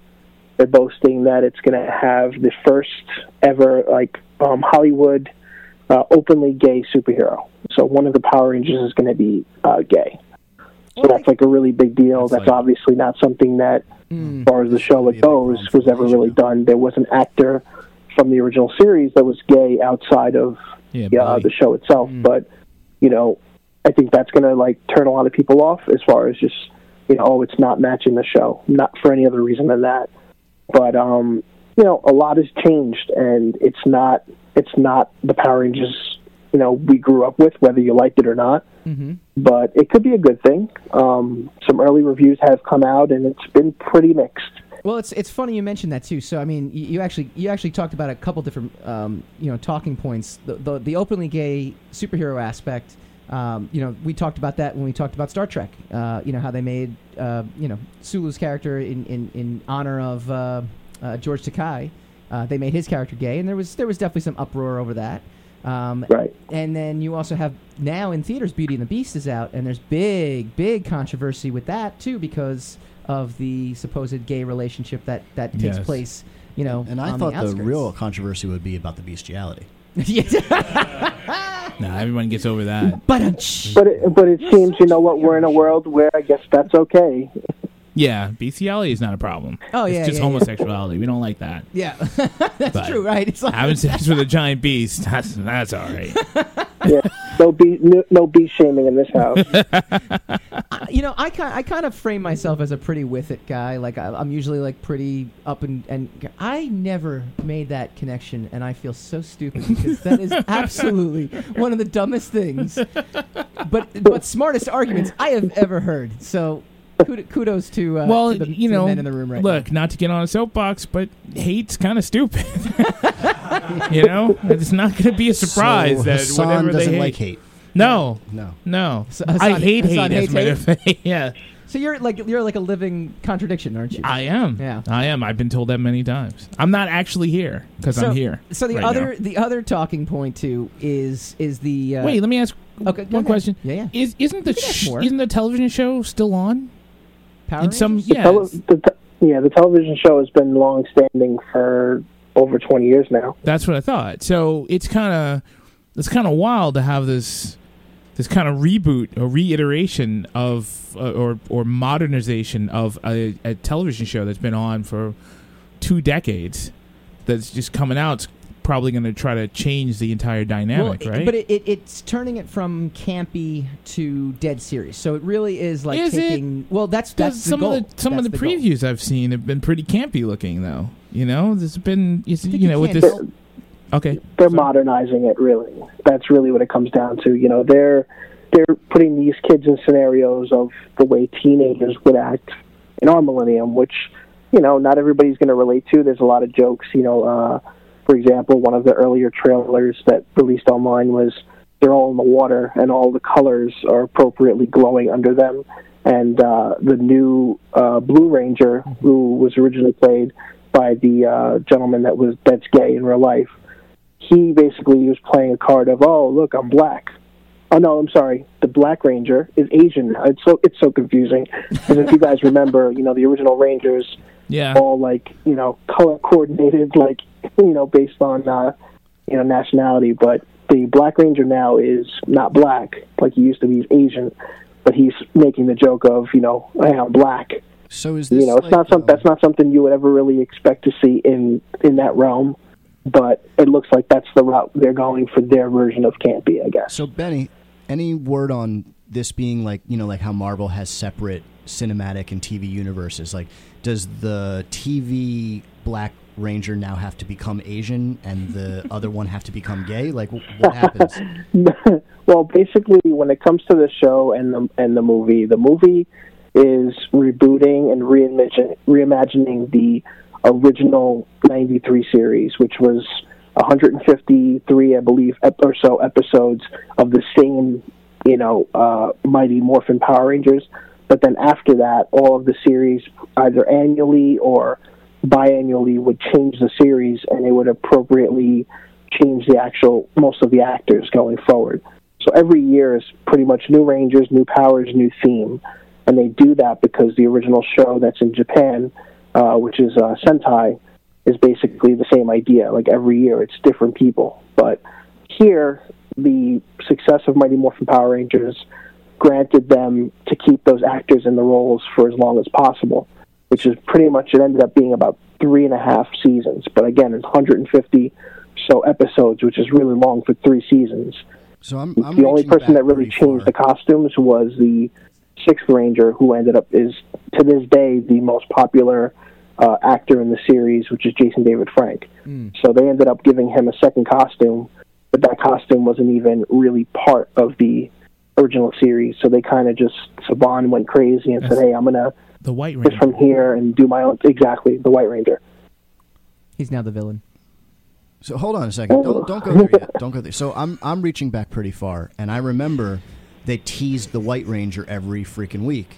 Speaker 4: they're boasting that it's going to have the first ever like um, Hollywood uh, openly gay superhero. So one of the Power Rangers is going to be uh, gay. So that's like a really big deal. That's, obviously not something that, as far as the show it goes, was ever really done. There was an actor from the original series that was gay outside of uh, the show itself, but you know, I think that's going to like turn a lot of people off as far as just you know, oh, it's not matching the show, not for any other reason than that. But um, you know, a lot has changed, and it's not it's not the Power Rangers you know we grew up with, whether you liked it or not.
Speaker 1: Mm-hmm.
Speaker 4: But it could be a good thing. Um, some early reviews have come out, and it's been pretty mixed.
Speaker 1: Well, it's it's funny you mentioned that too. So I mean, you, you actually you actually talked about a couple different um, you know talking points. The, the the openly gay superhero aspect. Um, you know, we talked about that when we talked about Star Trek. Uh, you know how they made uh, you know Sulu's character in in, in honor of uh, uh, George Takei. Uh, they made his character gay, and there was there was definitely some uproar over that. Um,
Speaker 4: right.
Speaker 1: And then you also have now in theaters, Beauty and the Beast is out, and there's big, big controversy with that too because of the supposed gay relationship that that takes
Speaker 3: Yes.
Speaker 1: place. You know,
Speaker 3: And I
Speaker 1: on
Speaker 3: thought
Speaker 1: the,
Speaker 3: the, real controversy would be about the bestiality. [LAUGHS] [LAUGHS]
Speaker 2: Nah, everyone gets over that.
Speaker 1: But
Speaker 4: But it, but it seems you know what we're in a world where I guess that's okay. [LAUGHS]
Speaker 2: Yeah, bestiality is not a problem.
Speaker 1: Oh,
Speaker 2: it's
Speaker 1: yeah,
Speaker 2: just
Speaker 1: yeah, yeah.
Speaker 2: homosexuality. We don't like that.
Speaker 1: Yeah, [LAUGHS] that's
Speaker 2: But
Speaker 1: true, right? It's like
Speaker 2: having sex [LAUGHS] with a giant beast. That's that's all right.
Speaker 4: Yeah, no be no, no beast shaming in this house. [LAUGHS]
Speaker 1: you know, I kind I kind of frame myself as a pretty with it guy. Like I, I'm usually like pretty up and and I never made that connection, and I feel so stupid because that is absolutely one of the dumbest things, but but smartest arguments I have ever heard. So. Kud- Kudos to uh,
Speaker 2: well,
Speaker 1: to the,
Speaker 2: you
Speaker 1: to the
Speaker 2: know,
Speaker 1: men in the room right
Speaker 2: look, not to get on a soapbox, but hate's kind of stupid. [LAUGHS] you know, it's not going to be a surprise
Speaker 3: So
Speaker 2: that
Speaker 3: Hassan
Speaker 2: whatever
Speaker 3: doesn't
Speaker 2: they
Speaker 3: like hate.
Speaker 2: No,
Speaker 3: No.
Speaker 2: no.
Speaker 1: So
Speaker 2: I
Speaker 1: Hassan-
Speaker 2: hate
Speaker 1: Hassan
Speaker 2: hate. As a
Speaker 1: hates
Speaker 2: matter of fact. [LAUGHS] yeah,
Speaker 1: So you're like you're like a living contradiction, aren't you?
Speaker 2: I am.
Speaker 1: Yeah.
Speaker 2: I am. I've been told that many times. I'm not actually here because
Speaker 1: so,
Speaker 2: I'm here.
Speaker 1: So the
Speaker 2: right
Speaker 1: other
Speaker 2: now.
Speaker 1: the other talking point too is is the uh,
Speaker 2: Wait, let me ask
Speaker 1: Okay,
Speaker 2: one question.
Speaker 1: Yeah, yeah.
Speaker 2: Is isn't the
Speaker 1: You can ask
Speaker 2: sh- isn't the television show still on?
Speaker 1: Power
Speaker 2: In some
Speaker 4: The
Speaker 2: yeah.
Speaker 4: tele- the te- yeah, the television show has been long standing for over twenty years now.
Speaker 2: That's what I thought. So it's kind of it's kind of wild to have this this kind of reboot or reiteration of uh, or or modernization of a, a television show that's been on for two decades. That's just coming out. It's probably going to try to change the entire dynamic,
Speaker 1: well,
Speaker 2: right?
Speaker 1: But it, it, it's turning it from campy to dead serious. So it really is like
Speaker 2: Is it?
Speaker 1: taking. Well, that's that's the
Speaker 2: some
Speaker 1: goal.
Speaker 2: of the some
Speaker 1: That's
Speaker 2: of the,
Speaker 1: goal.
Speaker 2: previews I've seen have been pretty campy looking, though. You know, there's been it's, you
Speaker 1: you
Speaker 2: know with
Speaker 1: can't
Speaker 2: this. Okay,
Speaker 4: They're modernizing it. Really, that's really what it comes down to. You know, they're they're putting these kids in scenarios of the way teenagers would act in our millennium, which you know not everybody's going to relate to. There's a lot of jokes. You know, uh, for example, one of the earlier trailers that released online was they're all in the water and all the colors are appropriately glowing under them. And uh, the new uh, Blue Ranger, who was originally played by the uh, gentleman that was that's gay in real life, he basically was playing a card of, oh look, I'm black. Oh no, I'm sorry. The Black Ranger is Asian. It's so it's so confusing. Because if you guys remember, you know the original Rangers,
Speaker 2: Yeah.
Speaker 4: all like you know color coordinated, like [LAUGHS] you know based on uh, you know nationality. But the Black Ranger now is not black like he used to be. He's Asian, but he's making the joke of you know hey, I'm black.
Speaker 3: So is this
Speaker 4: You know, it's
Speaker 3: like,
Speaker 4: not some, that's not something you would ever really expect to see in in that realm. But it looks like that's the route they're going for their version of campy, I guess.
Speaker 3: So Benny, any word on this being like you know like how Marvel has separate cinematic and TV universes? Like, does the TV Black ranger now have to become Asian and the [LAUGHS] other one have to become gay? Like, what happens? [LAUGHS]
Speaker 4: well, basically, when it comes to the show and the and the movie, the movie is rebooting and reimagine, reimagining the original '93 series, which was 153, I believe, ep- or so episodes of the same, you know, uh, Mighty Morphin Power Rangers. But then after that, all of the series, either annually or biannually, would change the series, and they would appropriately change the actual most of the actors going forward. So every year is pretty much new Rangers, new powers, new theme, and they do that because the original show that's in Japan, uh, which is uh, Sentai, is basically the same idea. Like every year, it's different people. But here, the success of Mighty Morphin Power Rangers granted them to keep those actors in the roles for as long as possible, which is pretty much it ended up being about three and a half seasons. But again, it's 150 so episodes, which is really long for three seasons.
Speaker 3: So I'm, I'm
Speaker 4: the only person that really changed the costumes was the sixth ranger, who ended up is to this day the most popular uh, actor in the series, which is Jason David Frank. So they ended up giving him a second costume, but that costume wasn't even really part of the original series. So they kind of just Saban went crazy and said, "Hey, I'm gonna
Speaker 2: The White
Speaker 4: just
Speaker 2: Ranger.
Speaker 4: from here and do my own." Exactly, the White Ranger.
Speaker 1: He's now the villain.
Speaker 3: So hold on a second. Don't, don't go there yet. Don't go there. So I'm I'm reaching back pretty far, and I remember they teased the White Ranger every freaking week,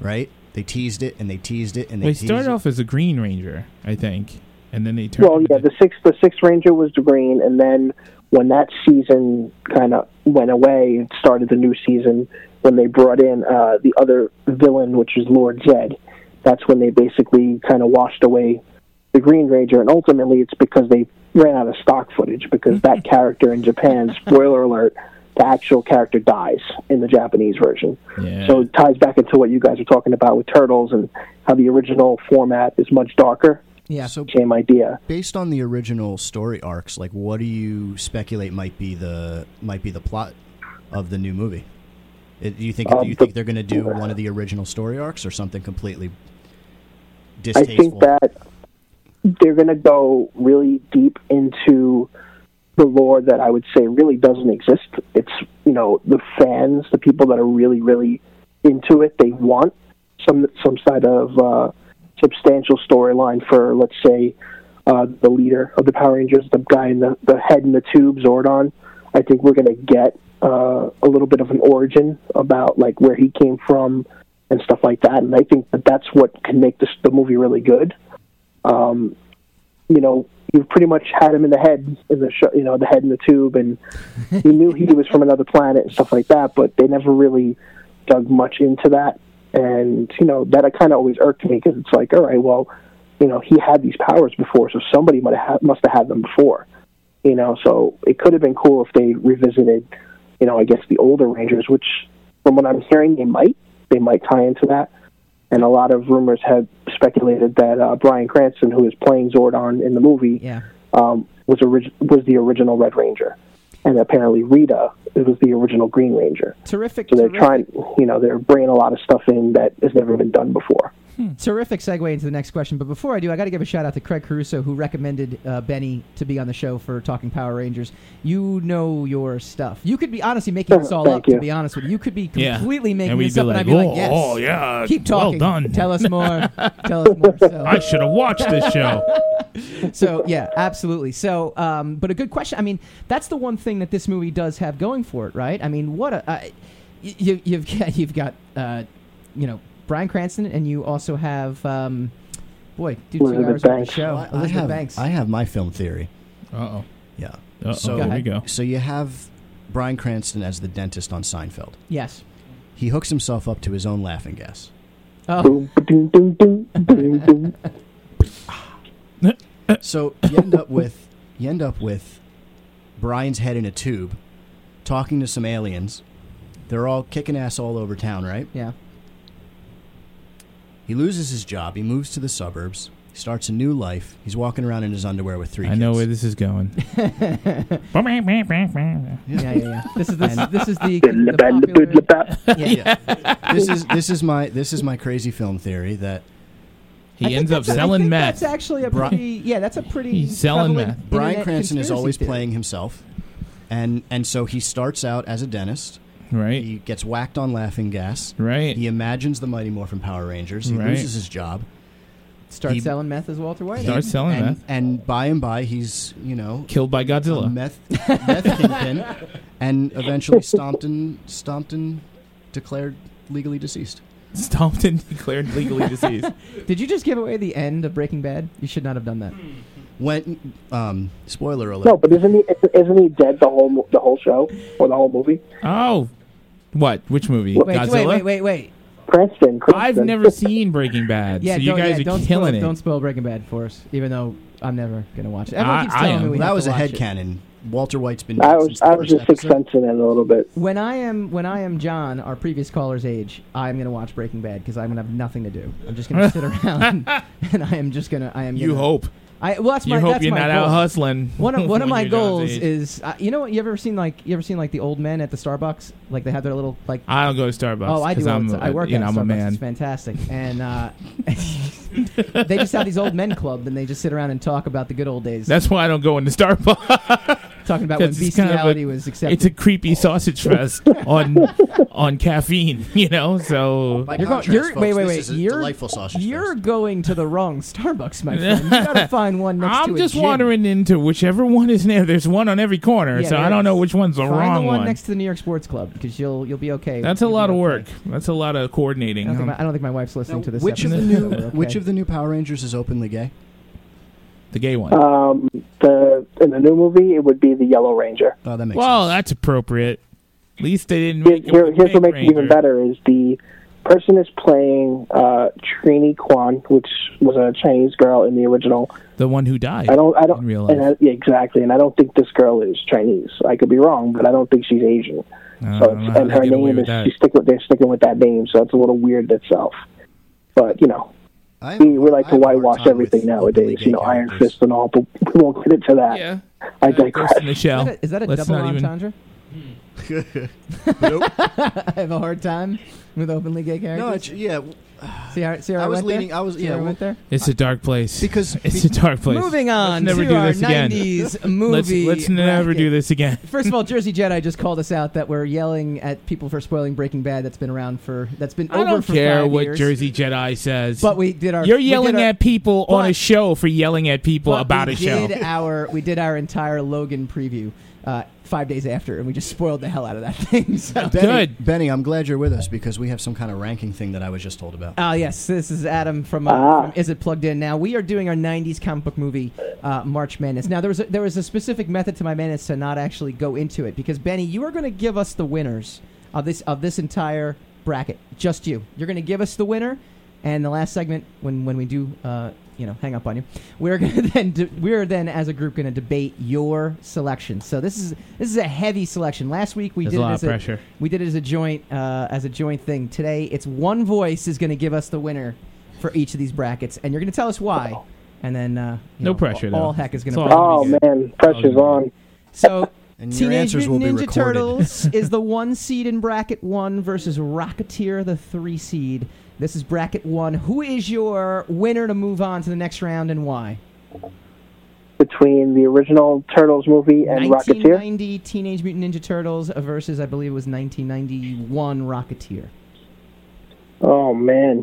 Speaker 3: right? They teased it and they teased it and they
Speaker 2: They
Speaker 3: teased
Speaker 2: started
Speaker 3: it.
Speaker 2: off as a Green Ranger, I think, and then they turned.
Speaker 4: Well, yeah, the sixth the sixth ranger was the green, and then when that season kind of went away, and started the new season when they brought in uh, the other villain, which is Lord Zed. That's when they basically kind of washed away the Green Ranger, and ultimately it's because they ran out of stock footage because that [LAUGHS] character in Japan, spoiler alert, the actual character dies in the Japanese version.
Speaker 2: Yeah.
Speaker 4: So it ties back into what you guys are talking about with Turtles and how the original format is much darker.
Speaker 1: Yeah.
Speaker 3: So
Speaker 4: same idea.
Speaker 3: Based on the original story arcs, like what do you speculate might be the might be the plot of the new movie? It, do you think
Speaker 4: Um,
Speaker 3: do you think they're going to do one of the original story arcs or something completely
Speaker 4: I think that they're going to go really deep into the lore that I would say really doesn't exist. It's you know the fans, the people that are really really into it. They want some some side of uh, substantial storyline for let's say uh, the leader of the Power Rangers, the guy in the the head in the tube, Zordon. I think we're going to get uh, a little bit of an origin about like where he came from and stuff like that. And I think that that's what can make this the movie really good. Um, you know, you've pretty much had him in the head in the show, you know, the head in the tube, and [LAUGHS] you knew he was from another planet and stuff like that, but they never really dug much into that. And you know, that kind of always irked me because it's like, all right, well, you know, he had these powers before, so somebody might have must have had them before. You know, so it could have been cool if they revisited, you know, I guess the older Rangers, which from what I'm hearing, they might they might tie into that. And a lot of rumors have speculated that uh, Bryan Cranston, who is playing Zordon in the movie,
Speaker 1: Yeah.
Speaker 4: um, was orig- was the original Red Ranger, and apparently Rita it was the original Green Ranger.
Speaker 1: Terrific.
Speaker 4: So they're
Speaker 1: terrific.
Speaker 4: trying, you know, they're bringing a lot of stuff in that has never been done before.
Speaker 1: Terrific segue into the next question. But before I do, I got to give a shout out to Craig Caruso, who recommended uh, Benny to be on the show for Talking Power Rangers. You know your stuff. You could be honestly making this all
Speaker 2: Thank
Speaker 1: up, to be honest with you. You could be
Speaker 2: Yeah.
Speaker 1: completely making this up,
Speaker 2: like,
Speaker 1: and I'd be like,
Speaker 2: "Oh,
Speaker 1: yes.
Speaker 2: oh, yeah,
Speaker 1: Keep
Speaker 2: well
Speaker 1: talking.
Speaker 2: done."
Speaker 1: Tell us more. [LAUGHS] Tell us more. So.
Speaker 2: I should have watched this show. [LAUGHS]
Speaker 1: so yeah, absolutely. So, um, but a good question. I mean, that's the one thing that this movie does have going for it, right? I mean, what a uh, you, you've got, you've got uh, you know Bryan Cranston, and you also have um, boy, do two
Speaker 4: Elizabeth
Speaker 1: hours of the show.
Speaker 3: Well, I, I have
Speaker 1: Banks.
Speaker 3: I have my film theory.
Speaker 2: Uh oh.
Speaker 3: Yeah.
Speaker 2: Uh-oh.
Speaker 3: So
Speaker 2: Go Here we go.
Speaker 3: So you have Bryan Cranston as the dentist on Seinfeld.
Speaker 1: Yes.
Speaker 3: He hooks himself up to his own laughing gas.
Speaker 1: Oh. [LAUGHS]
Speaker 3: So you end up with you end up with Bryan's head in a tube, talking to some aliens. They're all kicking ass all over town, right?
Speaker 1: Yeah.
Speaker 3: He loses his job. He moves to the suburbs. He starts a new life. He's walking around in his underwear with three
Speaker 2: I
Speaker 3: kids.
Speaker 2: know where this is going. [LAUGHS]
Speaker 1: yeah, yeah, yeah. This is this, this is the, the
Speaker 4: the band, the
Speaker 1: popular-
Speaker 4: bid,
Speaker 1: yeah.
Speaker 3: Yeah. this is this is my this is my crazy film theory that
Speaker 2: He
Speaker 1: I
Speaker 2: ends up
Speaker 1: that's- I
Speaker 2: selling
Speaker 1: think
Speaker 2: meth.
Speaker 1: That's actually a pretty. Yeah, that's a pretty.
Speaker 2: He's selling meth.
Speaker 3: Brian
Speaker 1: internet
Speaker 3: Cranston is always
Speaker 1: theory.
Speaker 3: playing himself, and and so he starts out as a dentist.
Speaker 2: Right.
Speaker 3: He gets whacked on laughing gas.
Speaker 2: Right.
Speaker 3: He imagines the Mighty Morphin Power Rangers. He
Speaker 2: Right.
Speaker 3: loses his job.
Speaker 1: Starts
Speaker 3: He-
Speaker 1: selling meth as Walter White.
Speaker 2: Starts selling
Speaker 3: and,
Speaker 2: meth.
Speaker 3: and by and by he's you know
Speaker 2: Killed by
Speaker 3: a
Speaker 2: Godzilla.
Speaker 3: meth meth kingpin, [LAUGHS] and eventually stomped and stomped and declared legally deceased.
Speaker 2: Stomped and declared legally deceased. [LAUGHS] [LAUGHS]
Speaker 1: Did you just give away the end of Breaking Bad? You should not have done that.
Speaker 3: When um, spoiler alert.
Speaker 4: No, but isn't he isn't he dead the whole mo- the whole show or the whole movie?
Speaker 2: Oh, what? Which movie?
Speaker 1: Wait,
Speaker 2: Godzilla.
Speaker 1: wait, wait, wait, wait.
Speaker 4: Cranston. Cranston.
Speaker 2: I've never seen Breaking Bad,
Speaker 1: Yeah,
Speaker 2: so you
Speaker 1: don't,
Speaker 2: guys
Speaker 1: yeah,
Speaker 2: are
Speaker 1: don't
Speaker 2: killing
Speaker 1: spoil,
Speaker 2: it.
Speaker 1: Don't spoil Breaking Bad for us, even though I'm never gonna watch it. Everyone
Speaker 2: I-
Speaker 1: keeps
Speaker 2: I
Speaker 1: telling
Speaker 2: am.
Speaker 1: me we
Speaker 3: that
Speaker 1: have
Speaker 3: was
Speaker 1: to
Speaker 3: a
Speaker 1: watch
Speaker 3: head
Speaker 1: it.
Speaker 3: canon. Walter White's been.
Speaker 4: I
Speaker 3: dead
Speaker 4: was
Speaker 3: since the
Speaker 4: I was
Speaker 3: first
Speaker 4: just sixth
Speaker 3: episode.
Speaker 4: sensing it a little bit.
Speaker 1: When I am when I am John, our previous caller's age, I'm gonna watch Breaking Bad because I'm gonna have nothing to do. I'm just gonna sit [LAUGHS] around [LAUGHS] and I am just gonna I am.
Speaker 2: You
Speaker 1: gonna,
Speaker 2: hope.
Speaker 1: I well, that's
Speaker 2: You
Speaker 1: my
Speaker 2: hope
Speaker 1: that's
Speaker 2: you're
Speaker 1: my
Speaker 2: not
Speaker 1: goal.
Speaker 2: out hustling.
Speaker 1: One of [LAUGHS] one of
Speaker 2: when
Speaker 1: my
Speaker 2: you're John's
Speaker 1: goals
Speaker 2: age.
Speaker 1: is uh, you know what you ever seen like you ever seen like the old men at the Starbucks like they have their little like
Speaker 2: I don't go to Starbucks.
Speaker 1: Oh, I do.
Speaker 2: 'cause
Speaker 1: all
Speaker 2: I'm,
Speaker 1: time. I work
Speaker 2: You
Speaker 1: at
Speaker 2: know,
Speaker 1: a
Speaker 2: I'm a
Speaker 1: Starbucks.
Speaker 2: man.
Speaker 1: It's fantastic, and uh, [LAUGHS] they just have these old men club, and they just sit around and talk about the good old days.
Speaker 2: That's why I don't go into Starbucks. [LAUGHS]
Speaker 1: Talking about when
Speaker 2: 'Cause it's kind of a-
Speaker 1: was accepted.
Speaker 2: It's a creepy sausage fest [LAUGHS] on on caffeine, [LAUGHS] you know. So
Speaker 3: By
Speaker 1: You're going.
Speaker 3: contrast,
Speaker 1: You're,
Speaker 3: folks,
Speaker 1: wait, wait, wait.
Speaker 3: is
Speaker 1: You're
Speaker 3: delightful sausage
Speaker 1: You're going to the wrong Starbucks, my [LAUGHS] friend. You gotta find one next to
Speaker 2: I'm just
Speaker 1: gym.
Speaker 2: wandering into whichever one is near. There's one on every corner,
Speaker 1: Yeah,
Speaker 2: so I don't know which one's the
Speaker 1: Find
Speaker 2: wrong
Speaker 1: the one,
Speaker 2: one.
Speaker 1: next to the New York Sports Club because you'll you'll be okay.
Speaker 2: That's a
Speaker 1: You'll be
Speaker 2: lot of
Speaker 1: okay.
Speaker 2: work. That's a lot of coordinating.
Speaker 1: I don't, think
Speaker 2: Um,
Speaker 1: my, I don't think my wife's listening to this.
Speaker 3: which of the new
Speaker 1: so okay.
Speaker 3: which of the new Power Rangers is openly gay?
Speaker 2: The gay one.
Speaker 4: Um, the in the new movie, it would be the Yellow Ranger.
Speaker 3: Oh, that makes
Speaker 2: well,
Speaker 3: sense.
Speaker 2: that's appropriate. At least they didn't make
Speaker 4: here,
Speaker 2: with
Speaker 4: here's
Speaker 2: Pink
Speaker 4: what makes it even better: is the person is playing uh, Trini Kwan, which was a Chinese girl in the original.
Speaker 2: The one who died.
Speaker 4: I don't, I don't,
Speaker 2: in real
Speaker 4: and. I, yeah, exactly. And I don't think this girl is Chinese. I could be wrong, but I don't think she's Asian.
Speaker 2: I
Speaker 4: So
Speaker 2: don't
Speaker 4: it's, and her name is
Speaker 2: that.
Speaker 4: she's sticking with they're sticking with that name, so it's a little weird itself. But you know,
Speaker 3: I
Speaker 4: we, we like to
Speaker 3: have a
Speaker 4: whitewash everything nowadays. You know, Iron. Fist and all, but we won't get into that.
Speaker 2: Yeah.
Speaker 4: I
Speaker 2: Uh,
Speaker 4: digress.
Speaker 2: Ghost in the Shell.
Speaker 1: Is that a, is that a
Speaker 2: Let's
Speaker 1: double
Speaker 2: not even-
Speaker 1: entendre? [LAUGHS] [LAUGHS]
Speaker 3: Nope. [LAUGHS]
Speaker 1: I have a hard time with openly gay characters.
Speaker 3: no, it's, yeah,
Speaker 1: see how, see how
Speaker 3: I was
Speaker 1: went
Speaker 3: leaning-
Speaker 1: There?
Speaker 3: I was-
Speaker 1: See
Speaker 3: yeah,
Speaker 1: how I went there.
Speaker 2: It's a dark place.
Speaker 3: because
Speaker 2: it's a dark place.
Speaker 1: Moving on
Speaker 2: Let's never
Speaker 1: to
Speaker 2: do
Speaker 1: our
Speaker 2: this again.
Speaker 1: 90s movie. [LAUGHS]
Speaker 2: Let's, let's never
Speaker 1: bracket.
Speaker 2: do this again.
Speaker 1: First of all, [LAUGHS] Jersey Jedi just called us out that we're yelling at people for spoiling Breaking Bad. That's been around for that's been
Speaker 2: I
Speaker 1: over
Speaker 2: don't
Speaker 1: for
Speaker 2: care
Speaker 1: five
Speaker 2: what
Speaker 1: years.
Speaker 2: Jersey Jedi says.
Speaker 1: But we did our.
Speaker 2: You're
Speaker 1: we did
Speaker 2: yelling
Speaker 1: our-
Speaker 2: at people on a
Speaker 1: but-
Speaker 2: show for yelling at people
Speaker 1: but
Speaker 2: about
Speaker 1: we
Speaker 2: a show.
Speaker 1: Did our we did our entire Logan preview uh, five days after, and we just spoiled the hell out of that [LAUGHS] thing. So.
Speaker 3: Benny,
Speaker 2: Good.
Speaker 3: Benny, I'm glad you're with us because we have some kind of ranking thing that I was just told about.
Speaker 1: Oh yes, this is Adam from, uh,
Speaker 4: Ah.
Speaker 1: from Is It Plugged In? Now we are doing our '90s comic book movie, uh, March Madness. Now there was a, there was a specific method to my madness to not actually go into it because Benny, you are going to give us the winners of this of this entire bracket. Just you. You're going to give us the winner, and the last segment when when we do. Uh, you know, hang up on you. We're [LAUGHS] gonna then de- we're then as a group gonna debate your selection. So this is this is a heavy selection. Last week we
Speaker 2: There's
Speaker 1: did
Speaker 2: a
Speaker 1: it
Speaker 2: lot
Speaker 1: as
Speaker 2: of pressure.
Speaker 1: we did it as a joint uh, as a joint thing. Today, it's one voice is going to give us the winner for each of these brackets, and you're going to tell us why. And then uh,
Speaker 2: No
Speaker 1: know,
Speaker 2: pressure,
Speaker 1: All, all heck is gonna.
Speaker 2: all
Speaker 4: Oh
Speaker 2: gonna be good.
Speaker 4: man, pressure's on.
Speaker 1: So
Speaker 3: And your
Speaker 1: Teenage
Speaker 3: answers will
Speaker 1: Mutant
Speaker 3: be
Speaker 1: Ninja. Turtles [LAUGHS] is the one seed in bracket one versus Rocketeer, the three seed. This is bracket one. Who is your winner to move on to the next round, and why?
Speaker 4: Between the original Turtles movie and Rocketeer,
Speaker 1: 1990 Teenage Mutant Ninja Turtles versus, I believe it was 1991 Rocketeer.
Speaker 4: oh man.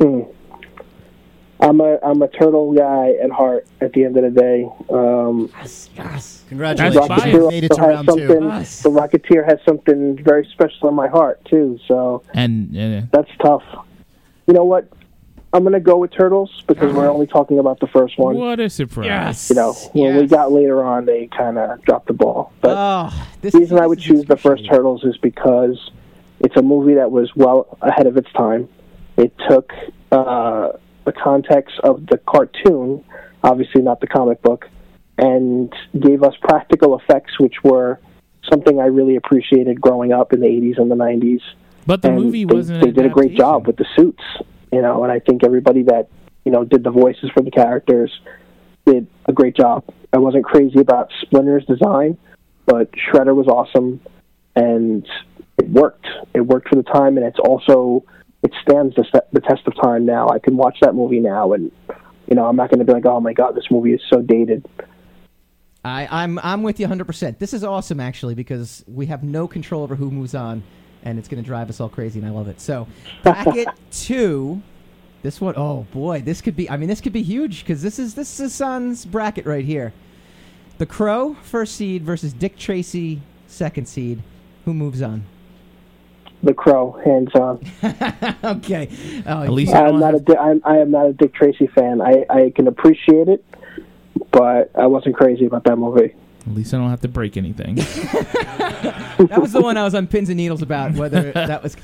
Speaker 4: Hmm. I'm a I'm a turtle guy at heart. At the end of the day, um,
Speaker 1: Yes, yes.
Speaker 3: Congratulations,
Speaker 2: That's
Speaker 3: you
Speaker 2: fine.
Speaker 3: made it to round two.
Speaker 4: something.
Speaker 1: Yes.
Speaker 4: The Rocketeer has something very special in my heart too. So
Speaker 2: And uh,
Speaker 4: that's tough. You know what? I'm gonna go with Turtles because we're only talking about the first one.
Speaker 2: what a surprise!
Speaker 4: You know, when we got later on, they kind of dropped the ball. But
Speaker 1: Oh, this
Speaker 4: the reason
Speaker 1: this
Speaker 4: I would choose the first. Turtles is because it's a movie that was well ahead of its time. It took uh, the context of the cartoon, obviously not the comic book, and gave us practical effects, which were something I really appreciated growing up in the 80s and the 90s.
Speaker 2: But the
Speaker 4: and
Speaker 2: movie
Speaker 4: they,
Speaker 2: wasn't.
Speaker 4: they did a great job with the suits, you know, and I think everybody that you know did the voices for the characters did a great job. I wasn't crazy about Splinter's design, but Shredder was awesome, and it worked. It worked for the time, and it's also it stands the, the test of time now. I can watch that movie now, and you know, I'm not going to be like, oh my god, this movie is so dated.
Speaker 1: I, I'm I'm with you 100. percent This is awesome actually because we have no control over who moves on, and it's going to drive us all crazy, and I love it. So bracket [LAUGHS] two, this one, oh boy, this could be. I mean, this could be huge because this is this is Son's bracket right here. The Crow first seed versus Dick Tracy second seed. Who moves on?
Speaker 4: The Crow, hands on. [LAUGHS]
Speaker 1: okay. Oh,
Speaker 2: At least
Speaker 4: I'm not a Di- I'm, I am not a Dick Tracy fan. I, I can appreciate it, but I wasn't crazy about that movie.
Speaker 2: At least I don't have to break anything. [LAUGHS]
Speaker 1: that was the one I was on pins and needles about. Whether that was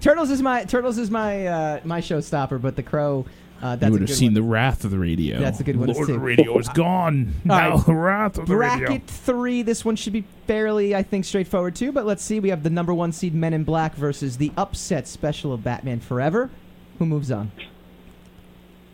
Speaker 1: Turtles is my Turtles is my uh, my showstopper, but the Crow. Uh, that's
Speaker 2: you would have seen
Speaker 1: one.
Speaker 2: the wrath of the radio.
Speaker 1: That's a good one,
Speaker 2: Lord of the radio is gone. Now
Speaker 1: right.
Speaker 2: the wrath of the radio.
Speaker 1: Bracket three. This one should be fairly, I think, straightforward too. But let's see. We have the number one seed Men in Black versus the upset special of Batman Forever. Who moves on?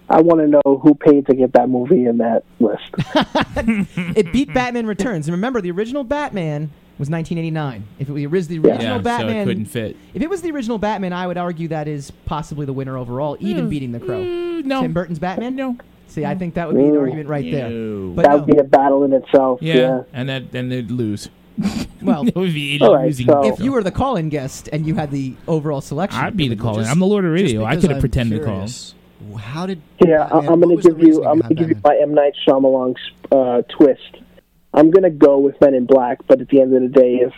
Speaker 4: I want to know who paid to get that movie in that list. [LAUGHS] [LAUGHS]
Speaker 1: it beat Batman Returns, and remember, the original Batman was 1989. If it was the original
Speaker 2: Yeah, so it
Speaker 1: Batman,
Speaker 2: couldn't fit.
Speaker 1: If it was the original Batman, I would argue that is possibly the winner overall, even beating The Crow.
Speaker 2: No.
Speaker 1: Tim Burton's Batman.
Speaker 2: No.
Speaker 1: See, I think that would be an
Speaker 4: No.
Speaker 1: argument right there. But
Speaker 4: that
Speaker 1: no.
Speaker 4: would be a battle in itself.
Speaker 2: Yeah,
Speaker 4: Yeah.
Speaker 2: and that then they'd lose. [LAUGHS]
Speaker 1: Well, [LAUGHS]
Speaker 2: it would be
Speaker 4: All right,
Speaker 2: losing.
Speaker 4: so-
Speaker 1: if you were the call-in guest and you had the overall selection,
Speaker 2: I'd be the
Speaker 1: would-
Speaker 2: caller.
Speaker 3: just-
Speaker 2: I'm the Lord of
Speaker 3: just
Speaker 2: Radio. I could have pretended to call.
Speaker 3: curious, How did
Speaker 4: Yeah, I-
Speaker 3: Batman-
Speaker 4: I'm
Speaker 3: what
Speaker 4: going
Speaker 3: was
Speaker 4: to
Speaker 3: the
Speaker 4: give you.
Speaker 3: reasoning
Speaker 4: I'm going to
Speaker 3: behind
Speaker 4: give you my M Night Shyamalan uh, twist. I'm going to go with Men in Black, but at the end of the day, if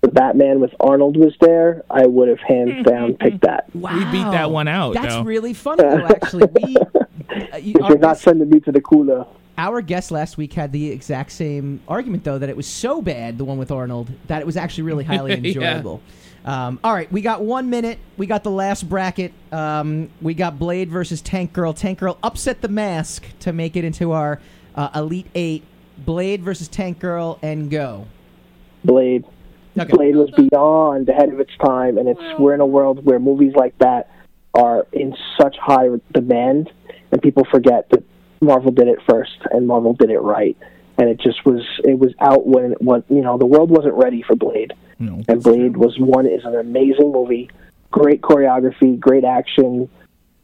Speaker 4: the Batman with Arnold was there, I would have hands down picked that.
Speaker 1: Wow.
Speaker 2: We beat that one out.
Speaker 1: That's
Speaker 2: though.
Speaker 1: really [LAUGHS] funny, though. Actually, we [LAUGHS] uh, you,
Speaker 4: If
Speaker 1: our,
Speaker 4: you're not
Speaker 1: guest,
Speaker 4: sending me to the cooler,
Speaker 1: our guest last week had the exact same argument, though, that it was so bad, the one with Arnold, that it was actually really [LAUGHS] highly
Speaker 2: Yeah.
Speaker 1: enjoyable. Um, all right, we got one minute. We got the last bracket. Um, we got Blade versus Tank Girl. Tank Girl upset the mask to make it into our uh, Elite Eight. Blade versus Tank Girl, and go.
Speaker 4: Blade.
Speaker 1: Okay.
Speaker 4: Blade was beyond ahead of its time, and it's we're in a world where movies like that are in such high demand, and people forget that Marvel did it first, and Marvel did it right, and it just was it was out when it was you know the world wasn't ready for Blade,
Speaker 2: No.
Speaker 4: and Blade was one is an amazing movie, great choreography, great action.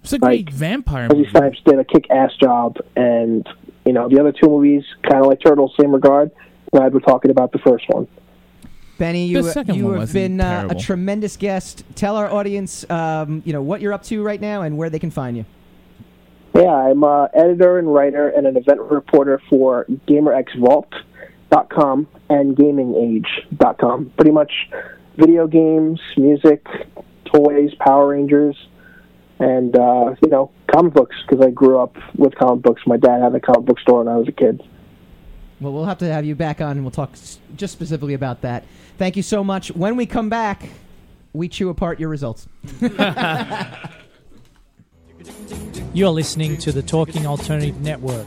Speaker 2: It's a great vampire
Speaker 4: Wesley
Speaker 2: movie.
Speaker 4: Snipes did a kick-ass job, and you know the other two movies, kind of like Turtles, same regard. Glad we're talking about the first one.
Speaker 1: Benny, you, you have been uh, a tremendous guest. Tell our audience, um, you know, what you're up to right now and where they can find you.
Speaker 4: Yeah, I'm uh, editor and writer and an event reporter for GamerXVault.com and GamingAge.com. Pretty much video games, music, toys, Power Rangers, and, uh, you know, comic books because I grew up with comic books. My dad had a comic book store when I was a kid.
Speaker 1: Well, we'll have to have you back on and we'll talk s- just specifically about that. Thank you so much. When we come back, we chew apart your results. [LAUGHS]
Speaker 6: You're listening to the Talking Alternative Network.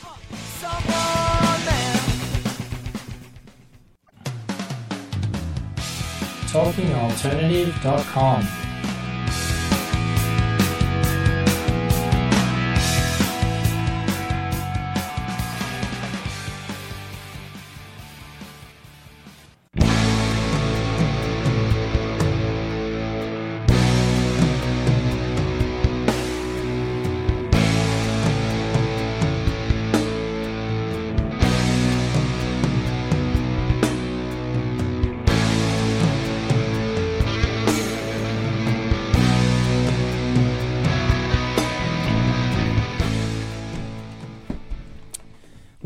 Speaker 6: TalkingAlternative.com.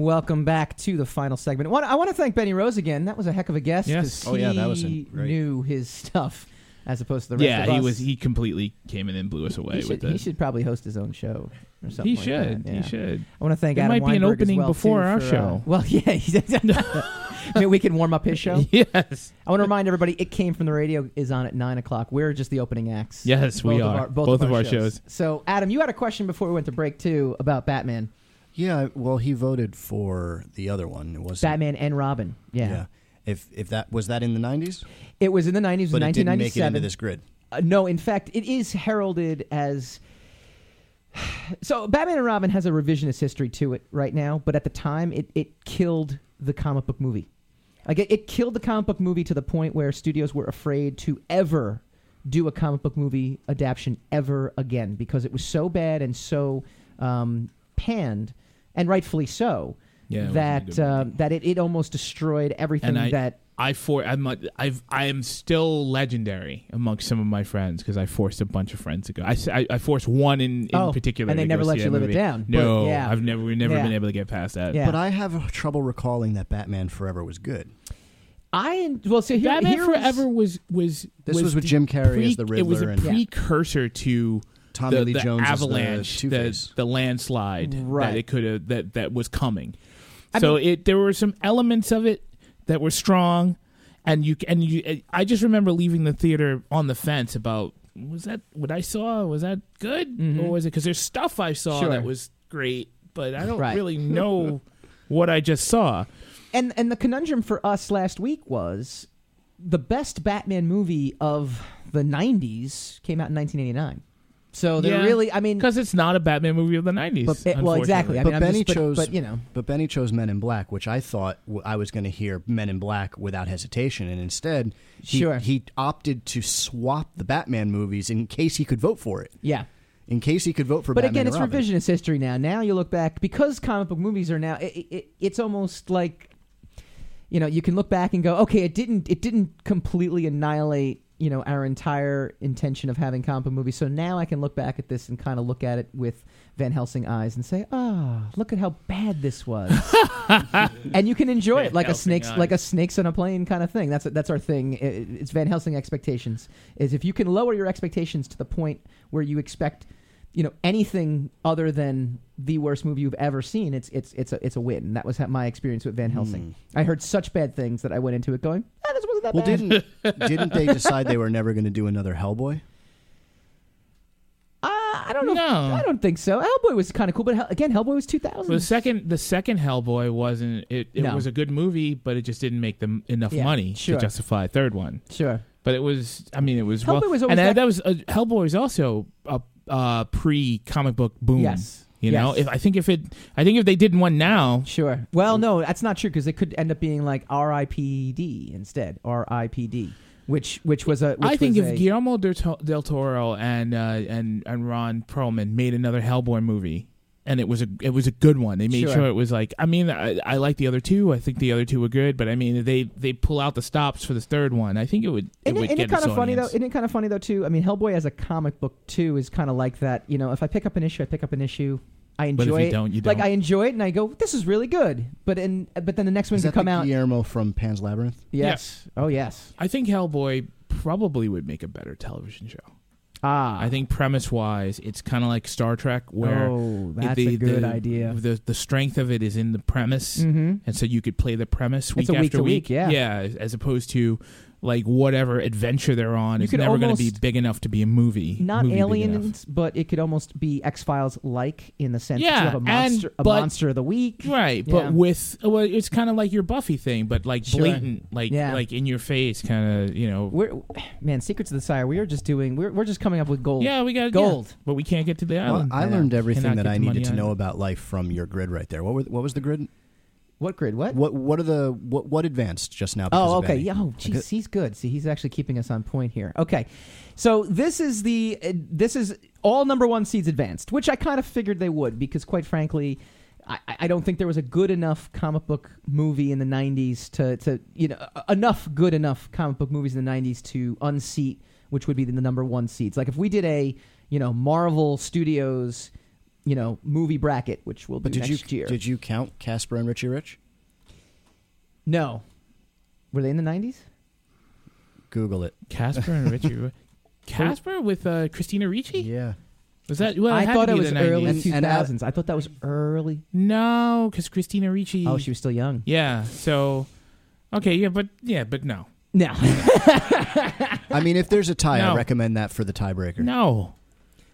Speaker 1: Welcome back to the final segment. I want, to thank Benny Rose again. That was a heck of a guest.
Speaker 2: Yes.
Speaker 3: Oh, yeah, that was
Speaker 1: he knew his stuff. as opposed to the rest
Speaker 2: yeah,
Speaker 1: of
Speaker 2: he
Speaker 1: us.
Speaker 2: was. He completely came in and blew us away
Speaker 1: He
Speaker 2: with
Speaker 1: should,
Speaker 2: it.
Speaker 1: he should probably host his own show or something.
Speaker 2: He
Speaker 1: like
Speaker 2: should.
Speaker 1: that,
Speaker 2: He should.
Speaker 1: I want to thank
Speaker 2: There
Speaker 1: Adam
Speaker 2: might be an opening
Speaker 1: well,
Speaker 2: before our
Speaker 1: for, uh,
Speaker 2: show. [LAUGHS]
Speaker 1: well, yeah, [LAUGHS] [LAUGHS] Maybe we can warm up his show.
Speaker 2: Yes.
Speaker 1: I want to remind everybody, it came from the radio is on at nine o'clock. We're just the opening acts.
Speaker 2: Yes, we
Speaker 1: Both of
Speaker 2: are.
Speaker 1: our- both,
Speaker 2: Both
Speaker 1: of,
Speaker 2: of
Speaker 1: our,
Speaker 2: our
Speaker 1: shows.
Speaker 2: shows.
Speaker 1: So, Adam, you had a question before we went to break too about Batman.
Speaker 3: Yeah, well, he voted for the other one. It was
Speaker 1: Batman and Robin. Yeah.
Speaker 3: If if that was that in the nineties,
Speaker 1: It was in the nineties.
Speaker 3: but it didn't make it into this grid.
Speaker 1: Uh, no, in fact, it is heralded as. [SIGHS] So, Batman and Robin has a revisionist history to it right now, but at the time, it, it killed the comic book movie. Like, it, it killed the comic book movie to the point where studios were afraid to ever do a comic book movie adaptation ever again because it was so bad and so um, panned, and rightfully so,
Speaker 2: Yeah, it
Speaker 1: that
Speaker 2: good
Speaker 1: uh, that it, it almost destroyed everything
Speaker 2: and I,
Speaker 1: that
Speaker 2: I for I'm a, I've I am still legendary amongst some of my friends because I forced a bunch of friends to go. I, s- I- I forced one in, in
Speaker 1: Oh,
Speaker 2: particular,
Speaker 1: and they
Speaker 2: to
Speaker 1: never
Speaker 2: go
Speaker 1: let
Speaker 2: see
Speaker 1: you
Speaker 2: that
Speaker 1: live it
Speaker 2: movie.
Speaker 1: down, but
Speaker 2: No,
Speaker 1: yeah.
Speaker 2: I've never we've never
Speaker 1: Yeah.
Speaker 2: been able to get past that.
Speaker 1: Yeah.
Speaker 3: But I have trouble recalling that Batman Forever was good.
Speaker 1: I well, so here,
Speaker 2: Batman
Speaker 1: here was-
Speaker 2: Forever was was
Speaker 3: This was with Jim Carrey as the
Speaker 2: It was a
Speaker 3: Riddler and- Yeah.
Speaker 2: precursor to
Speaker 3: Tommy
Speaker 2: the,
Speaker 3: Lee
Speaker 2: the
Speaker 3: Jones as the
Speaker 2: avalanche, the, the landslide
Speaker 1: Right.
Speaker 2: that it could have that that was coming.
Speaker 1: I
Speaker 2: so
Speaker 1: mean-
Speaker 2: it there were some elements of it that were strong, and you and you. I just remember leaving the theater on the fence about was that what I saw was that good
Speaker 1: Mhm.
Speaker 2: or was it because there's stuff I saw
Speaker 1: Sure.
Speaker 2: that was great, but I don't
Speaker 1: Right.
Speaker 2: really know [LAUGHS] what I just saw.
Speaker 1: And and the conundrum for us last week was the best Batman movie of the '90s came out in 1989. So they're
Speaker 2: Yeah,
Speaker 1: really, I mean,
Speaker 2: because it's not a Batman movie of the '90s.
Speaker 1: But it- well, exactly. I
Speaker 3: but
Speaker 1: mean, I'm
Speaker 3: Benny
Speaker 1: just- but-
Speaker 3: chose,
Speaker 1: but, you know.
Speaker 3: but Benny chose Men in Black, which I thought w- I was going to hear Men in Black without hesitation, and instead, he,
Speaker 1: Sure.
Speaker 3: he opted to swap the Batman movies in case he could vote for it.
Speaker 1: yeah.
Speaker 3: In case he could vote for Batman.
Speaker 1: But
Speaker 3: Batman
Speaker 1: again, it's
Speaker 3: Robin.
Speaker 1: revisionist history now. Now you look back because comic book movies are now. It, it, it's almost like, you know, you can look back and go, okay, it didn't. It didn't completely annihilate. You know, our entire intention of having comic book movies. So now I can look back at this and kind of look at it with Van Helsing eyes and say, ah, look at how bad this was. [LAUGHS] and you can enjoy
Speaker 2: Van
Speaker 1: it like a snakes,
Speaker 2: eyes.
Speaker 1: like a snakes on a plane kind of thing. That's that's our thing. I- It's Van Helsing expectations. Is if you can lower your expectations to the point where you expect, you know, anything other than the worst movie you've ever seen, it's it's it's a it's a win. That was my experience with Van Helsing. I heard such bad things that I went into it going, ah, this wasn't that
Speaker 3: Well,
Speaker 1: bad.
Speaker 3: didn't didn't they decide they were never going to do another Hellboy?
Speaker 1: Uh, I don't know. if-
Speaker 2: No.
Speaker 1: I don't think so. Hellboy was kind of cool, but Hell, again, Hellboy was 2000.
Speaker 2: The second, the second Hellboy wasn't. It, it
Speaker 1: No.
Speaker 2: was a good movie, but it just didn't make them enough
Speaker 1: Yeah,
Speaker 2: money
Speaker 1: sure.
Speaker 2: to justify a third one.
Speaker 1: Sure.
Speaker 2: But it was. I mean, it was.
Speaker 1: Hellboy
Speaker 2: well,
Speaker 1: was always
Speaker 2: and
Speaker 1: that-
Speaker 2: that, was uh, Hellboy was also a uh, pre comic book boom.
Speaker 1: Yes.
Speaker 2: You know, if I think if it, I think if they did one now,
Speaker 1: Sure. Well, no, that's not true because it could end up being like R.I.P.D. instead, R.I.P.D. Which which was a. Which
Speaker 2: I think if
Speaker 1: a,
Speaker 2: Guillermo del, del Toro and uh, and and Ron Perlman made another Hellboy movie, and it was a it was a good one. They made
Speaker 1: Sure.
Speaker 2: sure, it was like. I mean, I, I like the other two. I think the other two were good, but I mean, they they pull out the stops for the third one. I think it would. It
Speaker 1: Isn't,
Speaker 2: would
Speaker 1: it, isn't it kind of funny though?
Speaker 2: audience.
Speaker 1: Isn't it kind of funny though too? I mean, Hellboy as a comic book too is kind of like that. You know, if I pick up an issue, I pick up an issue. I
Speaker 2: But if
Speaker 1: enjoy
Speaker 2: you
Speaker 1: it.
Speaker 2: don't, you don't.
Speaker 1: Like I enjoy it, and I go, "This is really good." But in but then the next one
Speaker 3: Is
Speaker 1: can
Speaker 3: that
Speaker 1: come
Speaker 3: the
Speaker 1: out.
Speaker 3: Guillermo from Pan's Labyrinth?
Speaker 1: Yes. Oh yes.
Speaker 2: I think Hellboy probably would make a better television show.
Speaker 1: Ah.
Speaker 2: I think premise wise, it's kind of like Star Trek, where
Speaker 1: Oh, that's
Speaker 2: the,
Speaker 1: a good
Speaker 2: the-
Speaker 1: idea.
Speaker 2: The the strength of it is in the premise,
Speaker 1: Mhm.
Speaker 2: and so you could play the premise
Speaker 1: It's
Speaker 2: week
Speaker 1: a week
Speaker 2: after
Speaker 1: to week, yeah.
Speaker 2: yeah, as opposed to like whatever adventure they're on
Speaker 1: You
Speaker 2: is
Speaker 1: could
Speaker 2: never going to be
Speaker 1: almost-
Speaker 2: big enough to be a movie.
Speaker 1: Not
Speaker 2: movie big enough.
Speaker 1: aliens, but it could almost be X Files like in the sense that
Speaker 2: Yeah,
Speaker 1: you have a monster,
Speaker 2: and-
Speaker 1: a
Speaker 2: but-
Speaker 1: monster of the week,
Speaker 2: right?
Speaker 1: Yeah.
Speaker 2: But with well, it's kind of like your Buffy thing, but like
Speaker 1: Sure.
Speaker 2: blatant, like
Speaker 1: Yeah.
Speaker 2: like in your face, kind of you know.
Speaker 1: We're man, Secrets of the Sire. We are just doing. We're, we're just coming up with gold.
Speaker 2: yeah, we got
Speaker 1: gold.
Speaker 2: yeah, but we can't get to the
Speaker 3: Well,
Speaker 2: island.
Speaker 3: I learned everything
Speaker 2: Cannot
Speaker 3: that
Speaker 2: get
Speaker 3: I
Speaker 2: to
Speaker 3: needed
Speaker 2: Money
Speaker 3: to know about life from your grid right there. What were, what was the grid?
Speaker 1: What grid? What?
Speaker 3: What what are the what what advanced just now?
Speaker 1: Oh, okay. Yeah. Oh, geez, he's good. See, he's actually keeping us on point here. Okay, so this is the uh, this is all number one seeds advanced, which I kind of figured they would because, quite frankly, I, I don't think there was a good enough comic book movie in the '90s to to you know enough good enough comic book movies in the '90s to unseat which would be the number one seeds. Like if we did a you know Marvel Studios you know movie bracket, which we'll be
Speaker 3: But did
Speaker 1: next
Speaker 3: you
Speaker 1: year.
Speaker 3: did you count Casper and Richie Rich?
Speaker 1: no, were they in the '90s?
Speaker 3: Google it.
Speaker 2: Casper and Richie. [LAUGHS] Casper with uh, Christina Ricci.
Speaker 3: Yeah.
Speaker 2: Was that? Well,
Speaker 1: I thought it
Speaker 2: be
Speaker 1: was
Speaker 2: the
Speaker 1: early
Speaker 2: 90s.
Speaker 1: two thousands. I thought that was early.
Speaker 2: No, because Christina Ricci.
Speaker 1: Oh, she was still young.
Speaker 2: Yeah. So, okay, yeah, but yeah, but no,
Speaker 1: No. [LAUGHS]
Speaker 3: I mean, if there's a tie, I recommend that for the tiebreaker.
Speaker 2: no.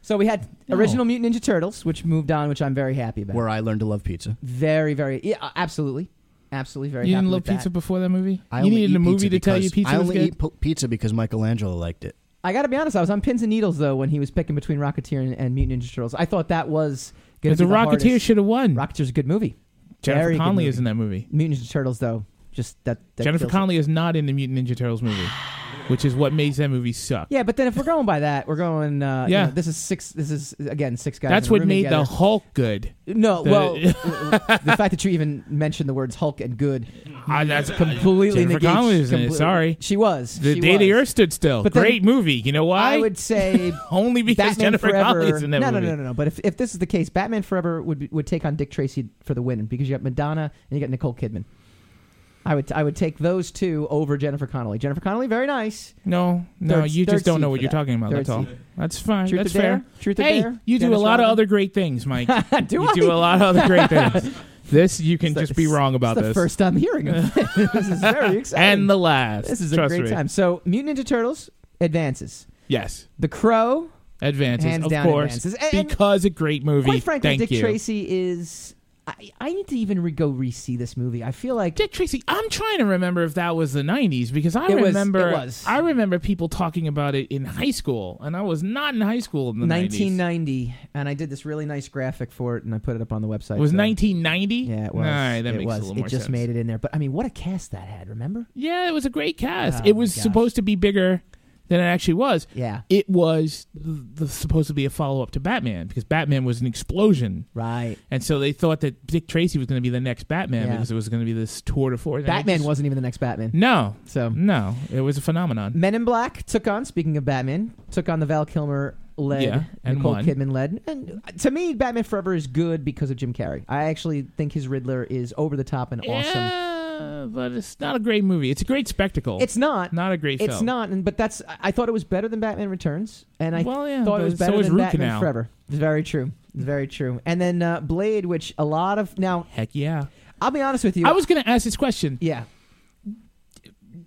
Speaker 1: So we had
Speaker 2: No.
Speaker 1: original Mutant Ninja Turtles, which moved on, which I'm very happy about.
Speaker 3: Where I learned to love pizza.
Speaker 1: very, very, yeah, absolutely, absolutely, very.
Speaker 2: You
Speaker 1: happy
Speaker 2: didn't love
Speaker 1: with that.
Speaker 2: pizza before that movie.
Speaker 3: I
Speaker 2: you
Speaker 3: only
Speaker 2: needed
Speaker 3: eat
Speaker 2: a movie to tell you
Speaker 3: because-
Speaker 2: pizza
Speaker 3: I
Speaker 2: was
Speaker 3: only
Speaker 2: good.
Speaker 3: eat p- pizza because Michelangelo liked it.
Speaker 1: I got to be honest. I was on pins and needles though when he was picking between Rocketeer and, and Mutant Ninja Turtles. I thought that was going
Speaker 2: Because
Speaker 1: to
Speaker 2: the
Speaker 1: be the
Speaker 2: Rocketeer
Speaker 1: hardest.
Speaker 2: should have won.
Speaker 1: Rocketeer's a good movie.
Speaker 2: Jennifer
Speaker 1: Very good
Speaker 2: Connelly
Speaker 1: movie.
Speaker 2: is in that movie.
Speaker 1: Mutant Ninja Turtles though, just that. that
Speaker 2: Jennifer
Speaker 1: kills it.
Speaker 2: Connelly is not in the Mutant Ninja Turtles movie, [SIGHS] [SIGHS] which is what makes that movie suck.
Speaker 1: Yeah, but then if we're going by that, we're going. Uh, you
Speaker 2: Yeah.
Speaker 1: know, this is six. This is again six guys.
Speaker 2: That's what made
Speaker 1: together.
Speaker 2: the Hulk good.
Speaker 1: No,
Speaker 2: The-
Speaker 1: well, [LAUGHS] the fact that you even mentioned the words Hulk and good
Speaker 2: Ah, that's
Speaker 1: completely
Speaker 2: Jennifer
Speaker 1: negates.
Speaker 2: It. Sorry.
Speaker 1: she was.
Speaker 2: The
Speaker 1: she
Speaker 2: Day the. Earth Stood Still.
Speaker 1: But then
Speaker 2: Great movie. You know why?
Speaker 1: I would say [LAUGHS]
Speaker 2: only because
Speaker 1: Batman
Speaker 2: Jennifer
Speaker 1: Forever.
Speaker 2: Connelly's in that
Speaker 1: no,
Speaker 2: movie.
Speaker 1: no, no, no, no. But if, if this is the case, Batman Forever would be, would take on Dick Tracy for the win because you got Madonna and you got Nicole Kidman. I would I would take those two over Jennifer Connelly. Jennifer Connelly, very nice.
Speaker 2: No, no,
Speaker 1: Third-
Speaker 2: you
Speaker 1: third
Speaker 2: just don't know what you're
Speaker 1: that.
Speaker 2: talking about.
Speaker 1: Third
Speaker 2: That's all. That's fine.
Speaker 1: Truth or
Speaker 2: That's
Speaker 1: Dare?
Speaker 2: fair.
Speaker 1: Truth or
Speaker 2: hey,
Speaker 1: Dare?
Speaker 2: you do
Speaker 1: Dennis [LAUGHS]
Speaker 2: a lot of other great things, Mike.
Speaker 1: do
Speaker 2: you
Speaker 1: I?
Speaker 2: do a lot of other great things. [LAUGHS] This you can just be wrong about
Speaker 1: It's the
Speaker 2: this.
Speaker 1: first time hearing of it. [LAUGHS] this is very exciting.
Speaker 2: and the last.
Speaker 1: This is a great
Speaker 2: me.
Speaker 1: time. So, Mutant Ninja Turtles advances.
Speaker 2: Yes,
Speaker 1: The Crow,
Speaker 2: advances
Speaker 1: Hands
Speaker 2: of
Speaker 1: down
Speaker 2: course
Speaker 1: advances. And
Speaker 2: because a great movie.
Speaker 1: quite frankly,
Speaker 2: Thank
Speaker 1: Dick
Speaker 2: you.
Speaker 1: Tracy is. I, I need to even re- go re-see this movie. I feel like
Speaker 2: Dick Tracy. I'm trying to remember if that was the '90s because I
Speaker 1: It was-
Speaker 2: remember
Speaker 1: it was.
Speaker 2: I remember people talking about it in high school, and I was not in high school in the 90s.
Speaker 1: 1990, and I did this really nice graphic for it, and I put it up on the website.
Speaker 2: It was
Speaker 1: so-
Speaker 2: 1990.
Speaker 1: Yeah, it was.
Speaker 2: All right, that
Speaker 1: it
Speaker 2: makes
Speaker 1: was.
Speaker 2: a little
Speaker 1: it just
Speaker 2: sense.
Speaker 1: made it in there. But I mean, what a cast that had. Remember?
Speaker 2: Yeah, it was a great cast.
Speaker 1: Oh,
Speaker 2: it was
Speaker 1: gosh.
Speaker 2: supposed to be bigger than it actually was.
Speaker 1: Yeah.
Speaker 2: It was the, the, supposed to be a follow up to Batman because Batman was an explosion.
Speaker 1: Right.
Speaker 2: And so they thought that Dick Tracy was going to be the next Batman
Speaker 1: Yeah.
Speaker 2: because it was going to be this tour de force.
Speaker 1: Batman
Speaker 2: just-
Speaker 1: wasn't even the next Batman.
Speaker 2: No.
Speaker 1: So
Speaker 2: No, it was a phenomenon.
Speaker 1: Men in Black took on. Speaking of Batman, took on the Val Kilmer led,
Speaker 2: Yeah, and
Speaker 1: Nicole
Speaker 2: won.
Speaker 1: Kidman led. And to me, Batman Forever is good because of Jim Carrey. I actually think his Riddler is over the top and awesome.
Speaker 2: Yeah, but it's not a great movie. It's a great spectacle.
Speaker 1: It's not.
Speaker 2: not a great
Speaker 1: It's
Speaker 2: film.
Speaker 1: not, and but that's. I- I thought it was better than Batman Returns, and I
Speaker 2: Well, yeah,
Speaker 1: thought
Speaker 2: but
Speaker 1: it was
Speaker 2: so
Speaker 1: better
Speaker 2: is
Speaker 1: than
Speaker 2: Root
Speaker 1: Batman
Speaker 2: Canal.
Speaker 1: Forever. It's very true. It's very true. And then uh, Blade, which a lot of now.
Speaker 2: Heck yeah.
Speaker 1: I'll be honest with you.
Speaker 2: I was going to ask this question.
Speaker 1: Yeah.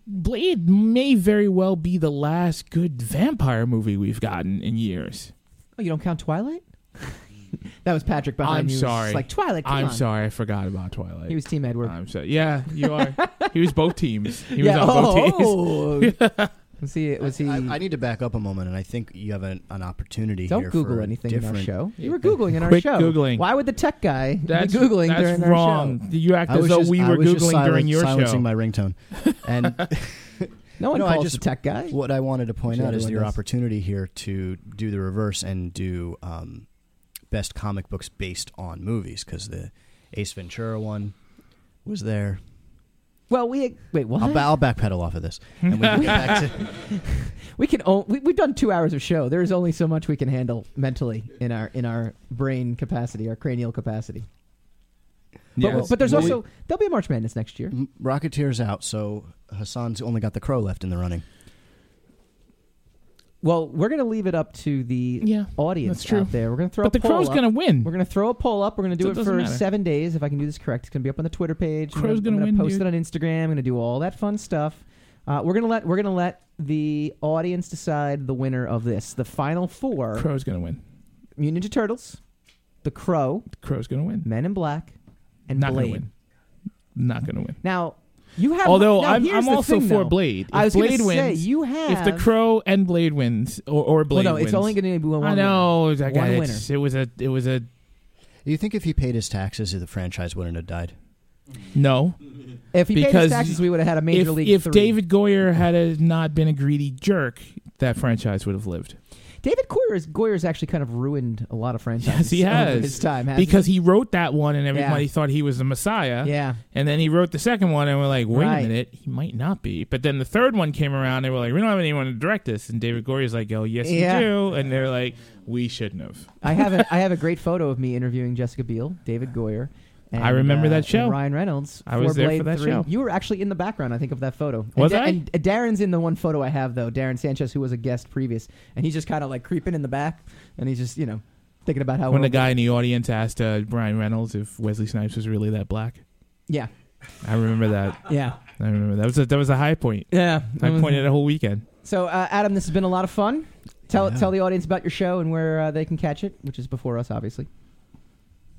Speaker 2: Blade may very well be the last good vampire movie we've gotten in years.
Speaker 1: Oh, you don't count Twilight? [LAUGHS] that was Patrick behind
Speaker 2: I'm
Speaker 1: you. It was
Speaker 2: sorry.
Speaker 1: just like Twilight. Come
Speaker 2: I'm
Speaker 1: on.
Speaker 2: sorry, I forgot about Twilight.
Speaker 1: He was Team Edward.
Speaker 2: I'm sorry. Yeah, you are. he was both teams. He was
Speaker 1: Yeah,
Speaker 2: on both
Speaker 1: oh,
Speaker 2: teams. [LAUGHS]
Speaker 1: Was he? Was he?
Speaker 3: I, I need to back up a moment, and I think you have an, an opportunity
Speaker 1: Don't
Speaker 3: here
Speaker 1: Google
Speaker 3: for
Speaker 1: anything in our show. You were googling in our
Speaker 2: Quit
Speaker 1: show.
Speaker 2: Googling.
Speaker 1: Why would the tech guy
Speaker 2: That's
Speaker 1: be googling
Speaker 2: that's
Speaker 1: during
Speaker 2: wrong.
Speaker 1: our show?
Speaker 2: You act
Speaker 3: I
Speaker 2: as
Speaker 3: was
Speaker 2: though
Speaker 3: just-
Speaker 2: we
Speaker 3: I
Speaker 2: were
Speaker 3: was just
Speaker 2: googling
Speaker 3: silent-
Speaker 2: during your
Speaker 3: silencing
Speaker 2: show.
Speaker 3: my ringtone. [LAUGHS] And
Speaker 1: No one
Speaker 3: No, I
Speaker 1: calls
Speaker 3: just-
Speaker 1: the tech guy.
Speaker 3: what I wanted to point
Speaker 1: Actually,
Speaker 3: out is
Speaker 1: everyone
Speaker 3: your
Speaker 1: does.
Speaker 3: opportunity here to do the reverse and do um, best comic books based on movies because the Ace Ventura one was there.
Speaker 1: Well, we wait. What?
Speaker 3: I'll, I'll backpedal off of this, and we can get back to [LAUGHS]
Speaker 1: we can. O- we, we've done two hours of show. There's only so much we can handle mentally in our in our brain capacity, our cranial capacity. But,
Speaker 2: Yes.
Speaker 1: but there's
Speaker 3: Well,
Speaker 1: also there'll be a March Madness next year.
Speaker 3: Rocketeer's out, so Hassan's only got the crow left in the running.
Speaker 1: Well, we're going to leave it up to the
Speaker 2: Yeah,
Speaker 1: audience
Speaker 2: that's true.
Speaker 1: out there. We're going to throw a poll.
Speaker 2: But
Speaker 1: a
Speaker 2: the
Speaker 1: poll
Speaker 2: Crow's
Speaker 1: up.
Speaker 2: gonna win.
Speaker 1: We're going to throw a poll up. We're going to do
Speaker 2: So it
Speaker 1: it
Speaker 2: doesn't
Speaker 1: for
Speaker 2: matter.
Speaker 1: seven days. If I can do this correct, it's going to be up on the Twitter page. I'm
Speaker 2: Crow's
Speaker 1: gonna,
Speaker 2: gonna win,
Speaker 1: post
Speaker 2: dude.
Speaker 1: it on Instagram. I'm going to do all that fun stuff. Uh, we're going to let we're going to let the audience decide the winner of this. The final four:
Speaker 2: Crow's gonna win.
Speaker 1: Mutant Ninja Turtles, The Crow,
Speaker 2: Crow's gonna win.
Speaker 1: Men in Black, and
Speaker 2: Not
Speaker 1: Blade.
Speaker 2: gonna win. Not gonna win.
Speaker 1: Now, you have.
Speaker 2: Although
Speaker 1: now,
Speaker 2: I'm, I'm
Speaker 1: the
Speaker 2: also
Speaker 1: thing,
Speaker 2: for
Speaker 1: though.
Speaker 2: Blade. If
Speaker 1: I was
Speaker 2: Blade
Speaker 1: gonna
Speaker 2: wins,
Speaker 1: say you have.
Speaker 2: if the Crow and Blade wins, or, or Blade
Speaker 1: well, no,
Speaker 2: wins,
Speaker 1: it's only going to be one.
Speaker 2: I know.
Speaker 1: winner.
Speaker 2: I
Speaker 1: one
Speaker 2: got it.
Speaker 1: winner.
Speaker 2: It was a. It was a
Speaker 3: Do you think if he paid his taxes, the franchise wouldn't have died?
Speaker 2: no.
Speaker 1: If he paid
Speaker 2: because
Speaker 1: his taxes, we would have had a major
Speaker 2: if,
Speaker 1: league.
Speaker 2: If
Speaker 1: three.
Speaker 2: David Goyer had uh, not been a greedy jerk, that franchise would have lived.
Speaker 1: David Goyer's Goyer's actually kind of ruined a lot of franchises.
Speaker 2: Yes, he has.
Speaker 1: his time hasn't
Speaker 2: because
Speaker 1: he?
Speaker 2: he wrote that one, and everybody
Speaker 1: Yeah.
Speaker 2: thought he was the Messiah.
Speaker 1: Yeah.
Speaker 2: And then he wrote the second one, and we're like, wait
Speaker 1: Right.
Speaker 2: a minute, he might not be. But then the third one came around, and we're like, we don't have anyone to direct this. And David Goyer's like, oh, yes,
Speaker 1: Yeah.
Speaker 2: you do. And they're like, we shouldn't have.
Speaker 1: I have a [LAUGHS] I have a great photo of me interviewing Jessica Biel, David Goyer,
Speaker 2: I remember
Speaker 1: uh,
Speaker 2: that show.
Speaker 1: Ryan Reynolds.
Speaker 2: I was there for that
Speaker 1: 3.
Speaker 2: show.
Speaker 1: You were actually in the background, I think, of that photo.
Speaker 2: Was
Speaker 1: and,
Speaker 2: I?
Speaker 1: And Darren's in the one photo I have though. Darren Sanchez, who was a guest previous, and he's just kind of like creeping in the back, and he's just you know thinking about how
Speaker 2: when the guy in the audience asked uh, Brian Reynolds if Wesley Snipes was really that black.
Speaker 1: Yeah.
Speaker 2: I remember that.
Speaker 1: Yeah.
Speaker 2: I remember that was a, that was a high point.
Speaker 1: Yeah.
Speaker 2: I pointed a whole weekend.
Speaker 1: So, uh, Adam, this has been a lot of fun. Tell
Speaker 3: Yeah.
Speaker 1: tell the audience about your show and where uh, they can catch it, which is before us, obviously.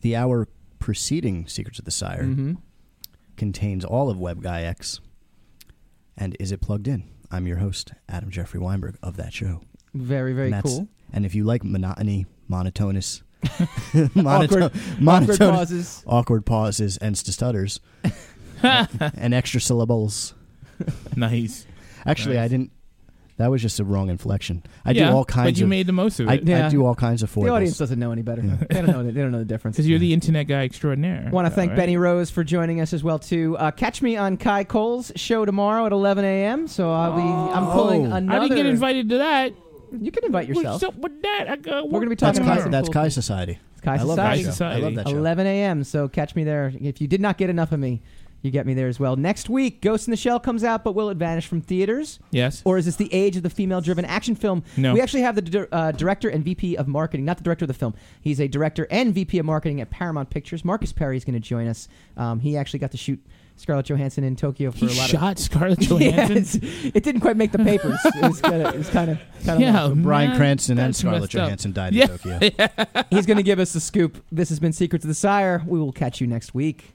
Speaker 3: The hour preceding Secrets of the Sire
Speaker 1: Mhm.
Speaker 3: contains all of Web Guy X. And is it plugged in? I'm your host, Adam Jeffrey Weinberg of that show.
Speaker 1: Very very
Speaker 3: And that's-
Speaker 1: cool.
Speaker 3: And if you like monotony, monotonous, [LAUGHS]
Speaker 1: Awkward- awkward pauses.
Speaker 3: awkward pauses, and stutters, [LAUGHS] and extra syllables.
Speaker 2: Nice.
Speaker 3: Actually, I didn't. That was just a wrong inflection. I
Speaker 2: Yeah,
Speaker 3: do all kinds.
Speaker 2: but you
Speaker 3: of,
Speaker 2: made the most of
Speaker 3: I,
Speaker 2: it.
Speaker 3: I do all kinds of
Speaker 1: The audience doesn't know any better. They don't know. They don't know the difference.
Speaker 2: Because you're the internet guy extraordinaire. [LAUGHS]
Speaker 1: Want to thank
Speaker 2: All right.
Speaker 1: Benny Rose for joining us as well too. Uh, catch me on Kai Cole's show tomorrow at 11 a.m. So I'll be. I'm pulling
Speaker 2: Oh.
Speaker 1: another.
Speaker 2: I didn't get invited to that.
Speaker 1: You can invite yourself.
Speaker 2: What's up with that? I got
Speaker 1: We're going to be
Speaker 3: That's
Speaker 1: talking
Speaker 3: Kai, that's
Speaker 1: some
Speaker 3: Kai
Speaker 1: cool
Speaker 3: Society.
Speaker 1: Kai
Speaker 3: I love
Speaker 1: Society.
Speaker 3: that show. I love that show.
Speaker 1: 11 a.m. So catch me there. If you did not get enough of me, you get me there as well. Next week, Ghost in the Shell comes out, but will it vanish from theaters?
Speaker 2: Yes.
Speaker 1: Or is this the age of the female-driven action film?
Speaker 2: No.
Speaker 1: We actually have the di- uh, director and VP of marketing, not the director of the film. He's a director and VP of marketing at Paramount Pictures. Marcus Perry is going to join us. Um, he actually got to shoot Scarlett Johansson in Tokyo for
Speaker 2: He
Speaker 1: a lot
Speaker 2: shot
Speaker 1: of [LAUGHS]
Speaker 2: Scarlett Johansson?
Speaker 1: it's- it didn't quite make the papers. It was kind of, kind of,
Speaker 2: Yeah,
Speaker 1: of.
Speaker 2: Bryan
Speaker 3: Cranston and Scarlett
Speaker 2: messed up.
Speaker 3: Johansson died
Speaker 2: Yeah.
Speaker 3: in Tokyo. [LAUGHS]
Speaker 1: He's going to give us the scoop. This has been Secrets of the Sire. We will catch you next week.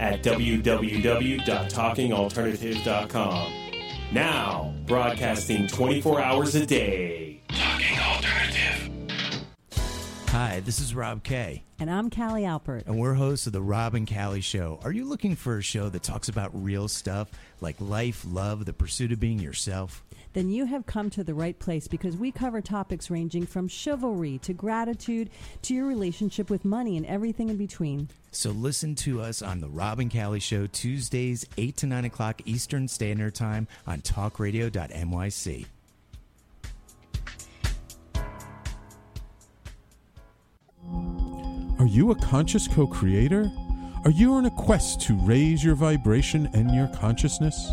Speaker 9: at www.talkingalternative.com. Now, broadcasting 24 hours a day. Talking Alternative.
Speaker 10: Hi, this is Rob Kay.
Speaker 11: And I'm Callie Alpert.
Speaker 10: And we're hosts of The Rob and Callie Show. Are you looking for a show that talks about real stuff like life, love, the pursuit of being yourself?
Speaker 11: Then you have come to the right place because we cover topics ranging from chivalry to gratitude to your relationship with money and everything in between.
Speaker 10: So listen to us on The Rob and Callie Show Tuesdays, 8 to 9 o'clock Eastern Standard Time on talkradio.nyc.
Speaker 12: Are you a conscious co creator? Are you on a quest to raise your vibration and your consciousness?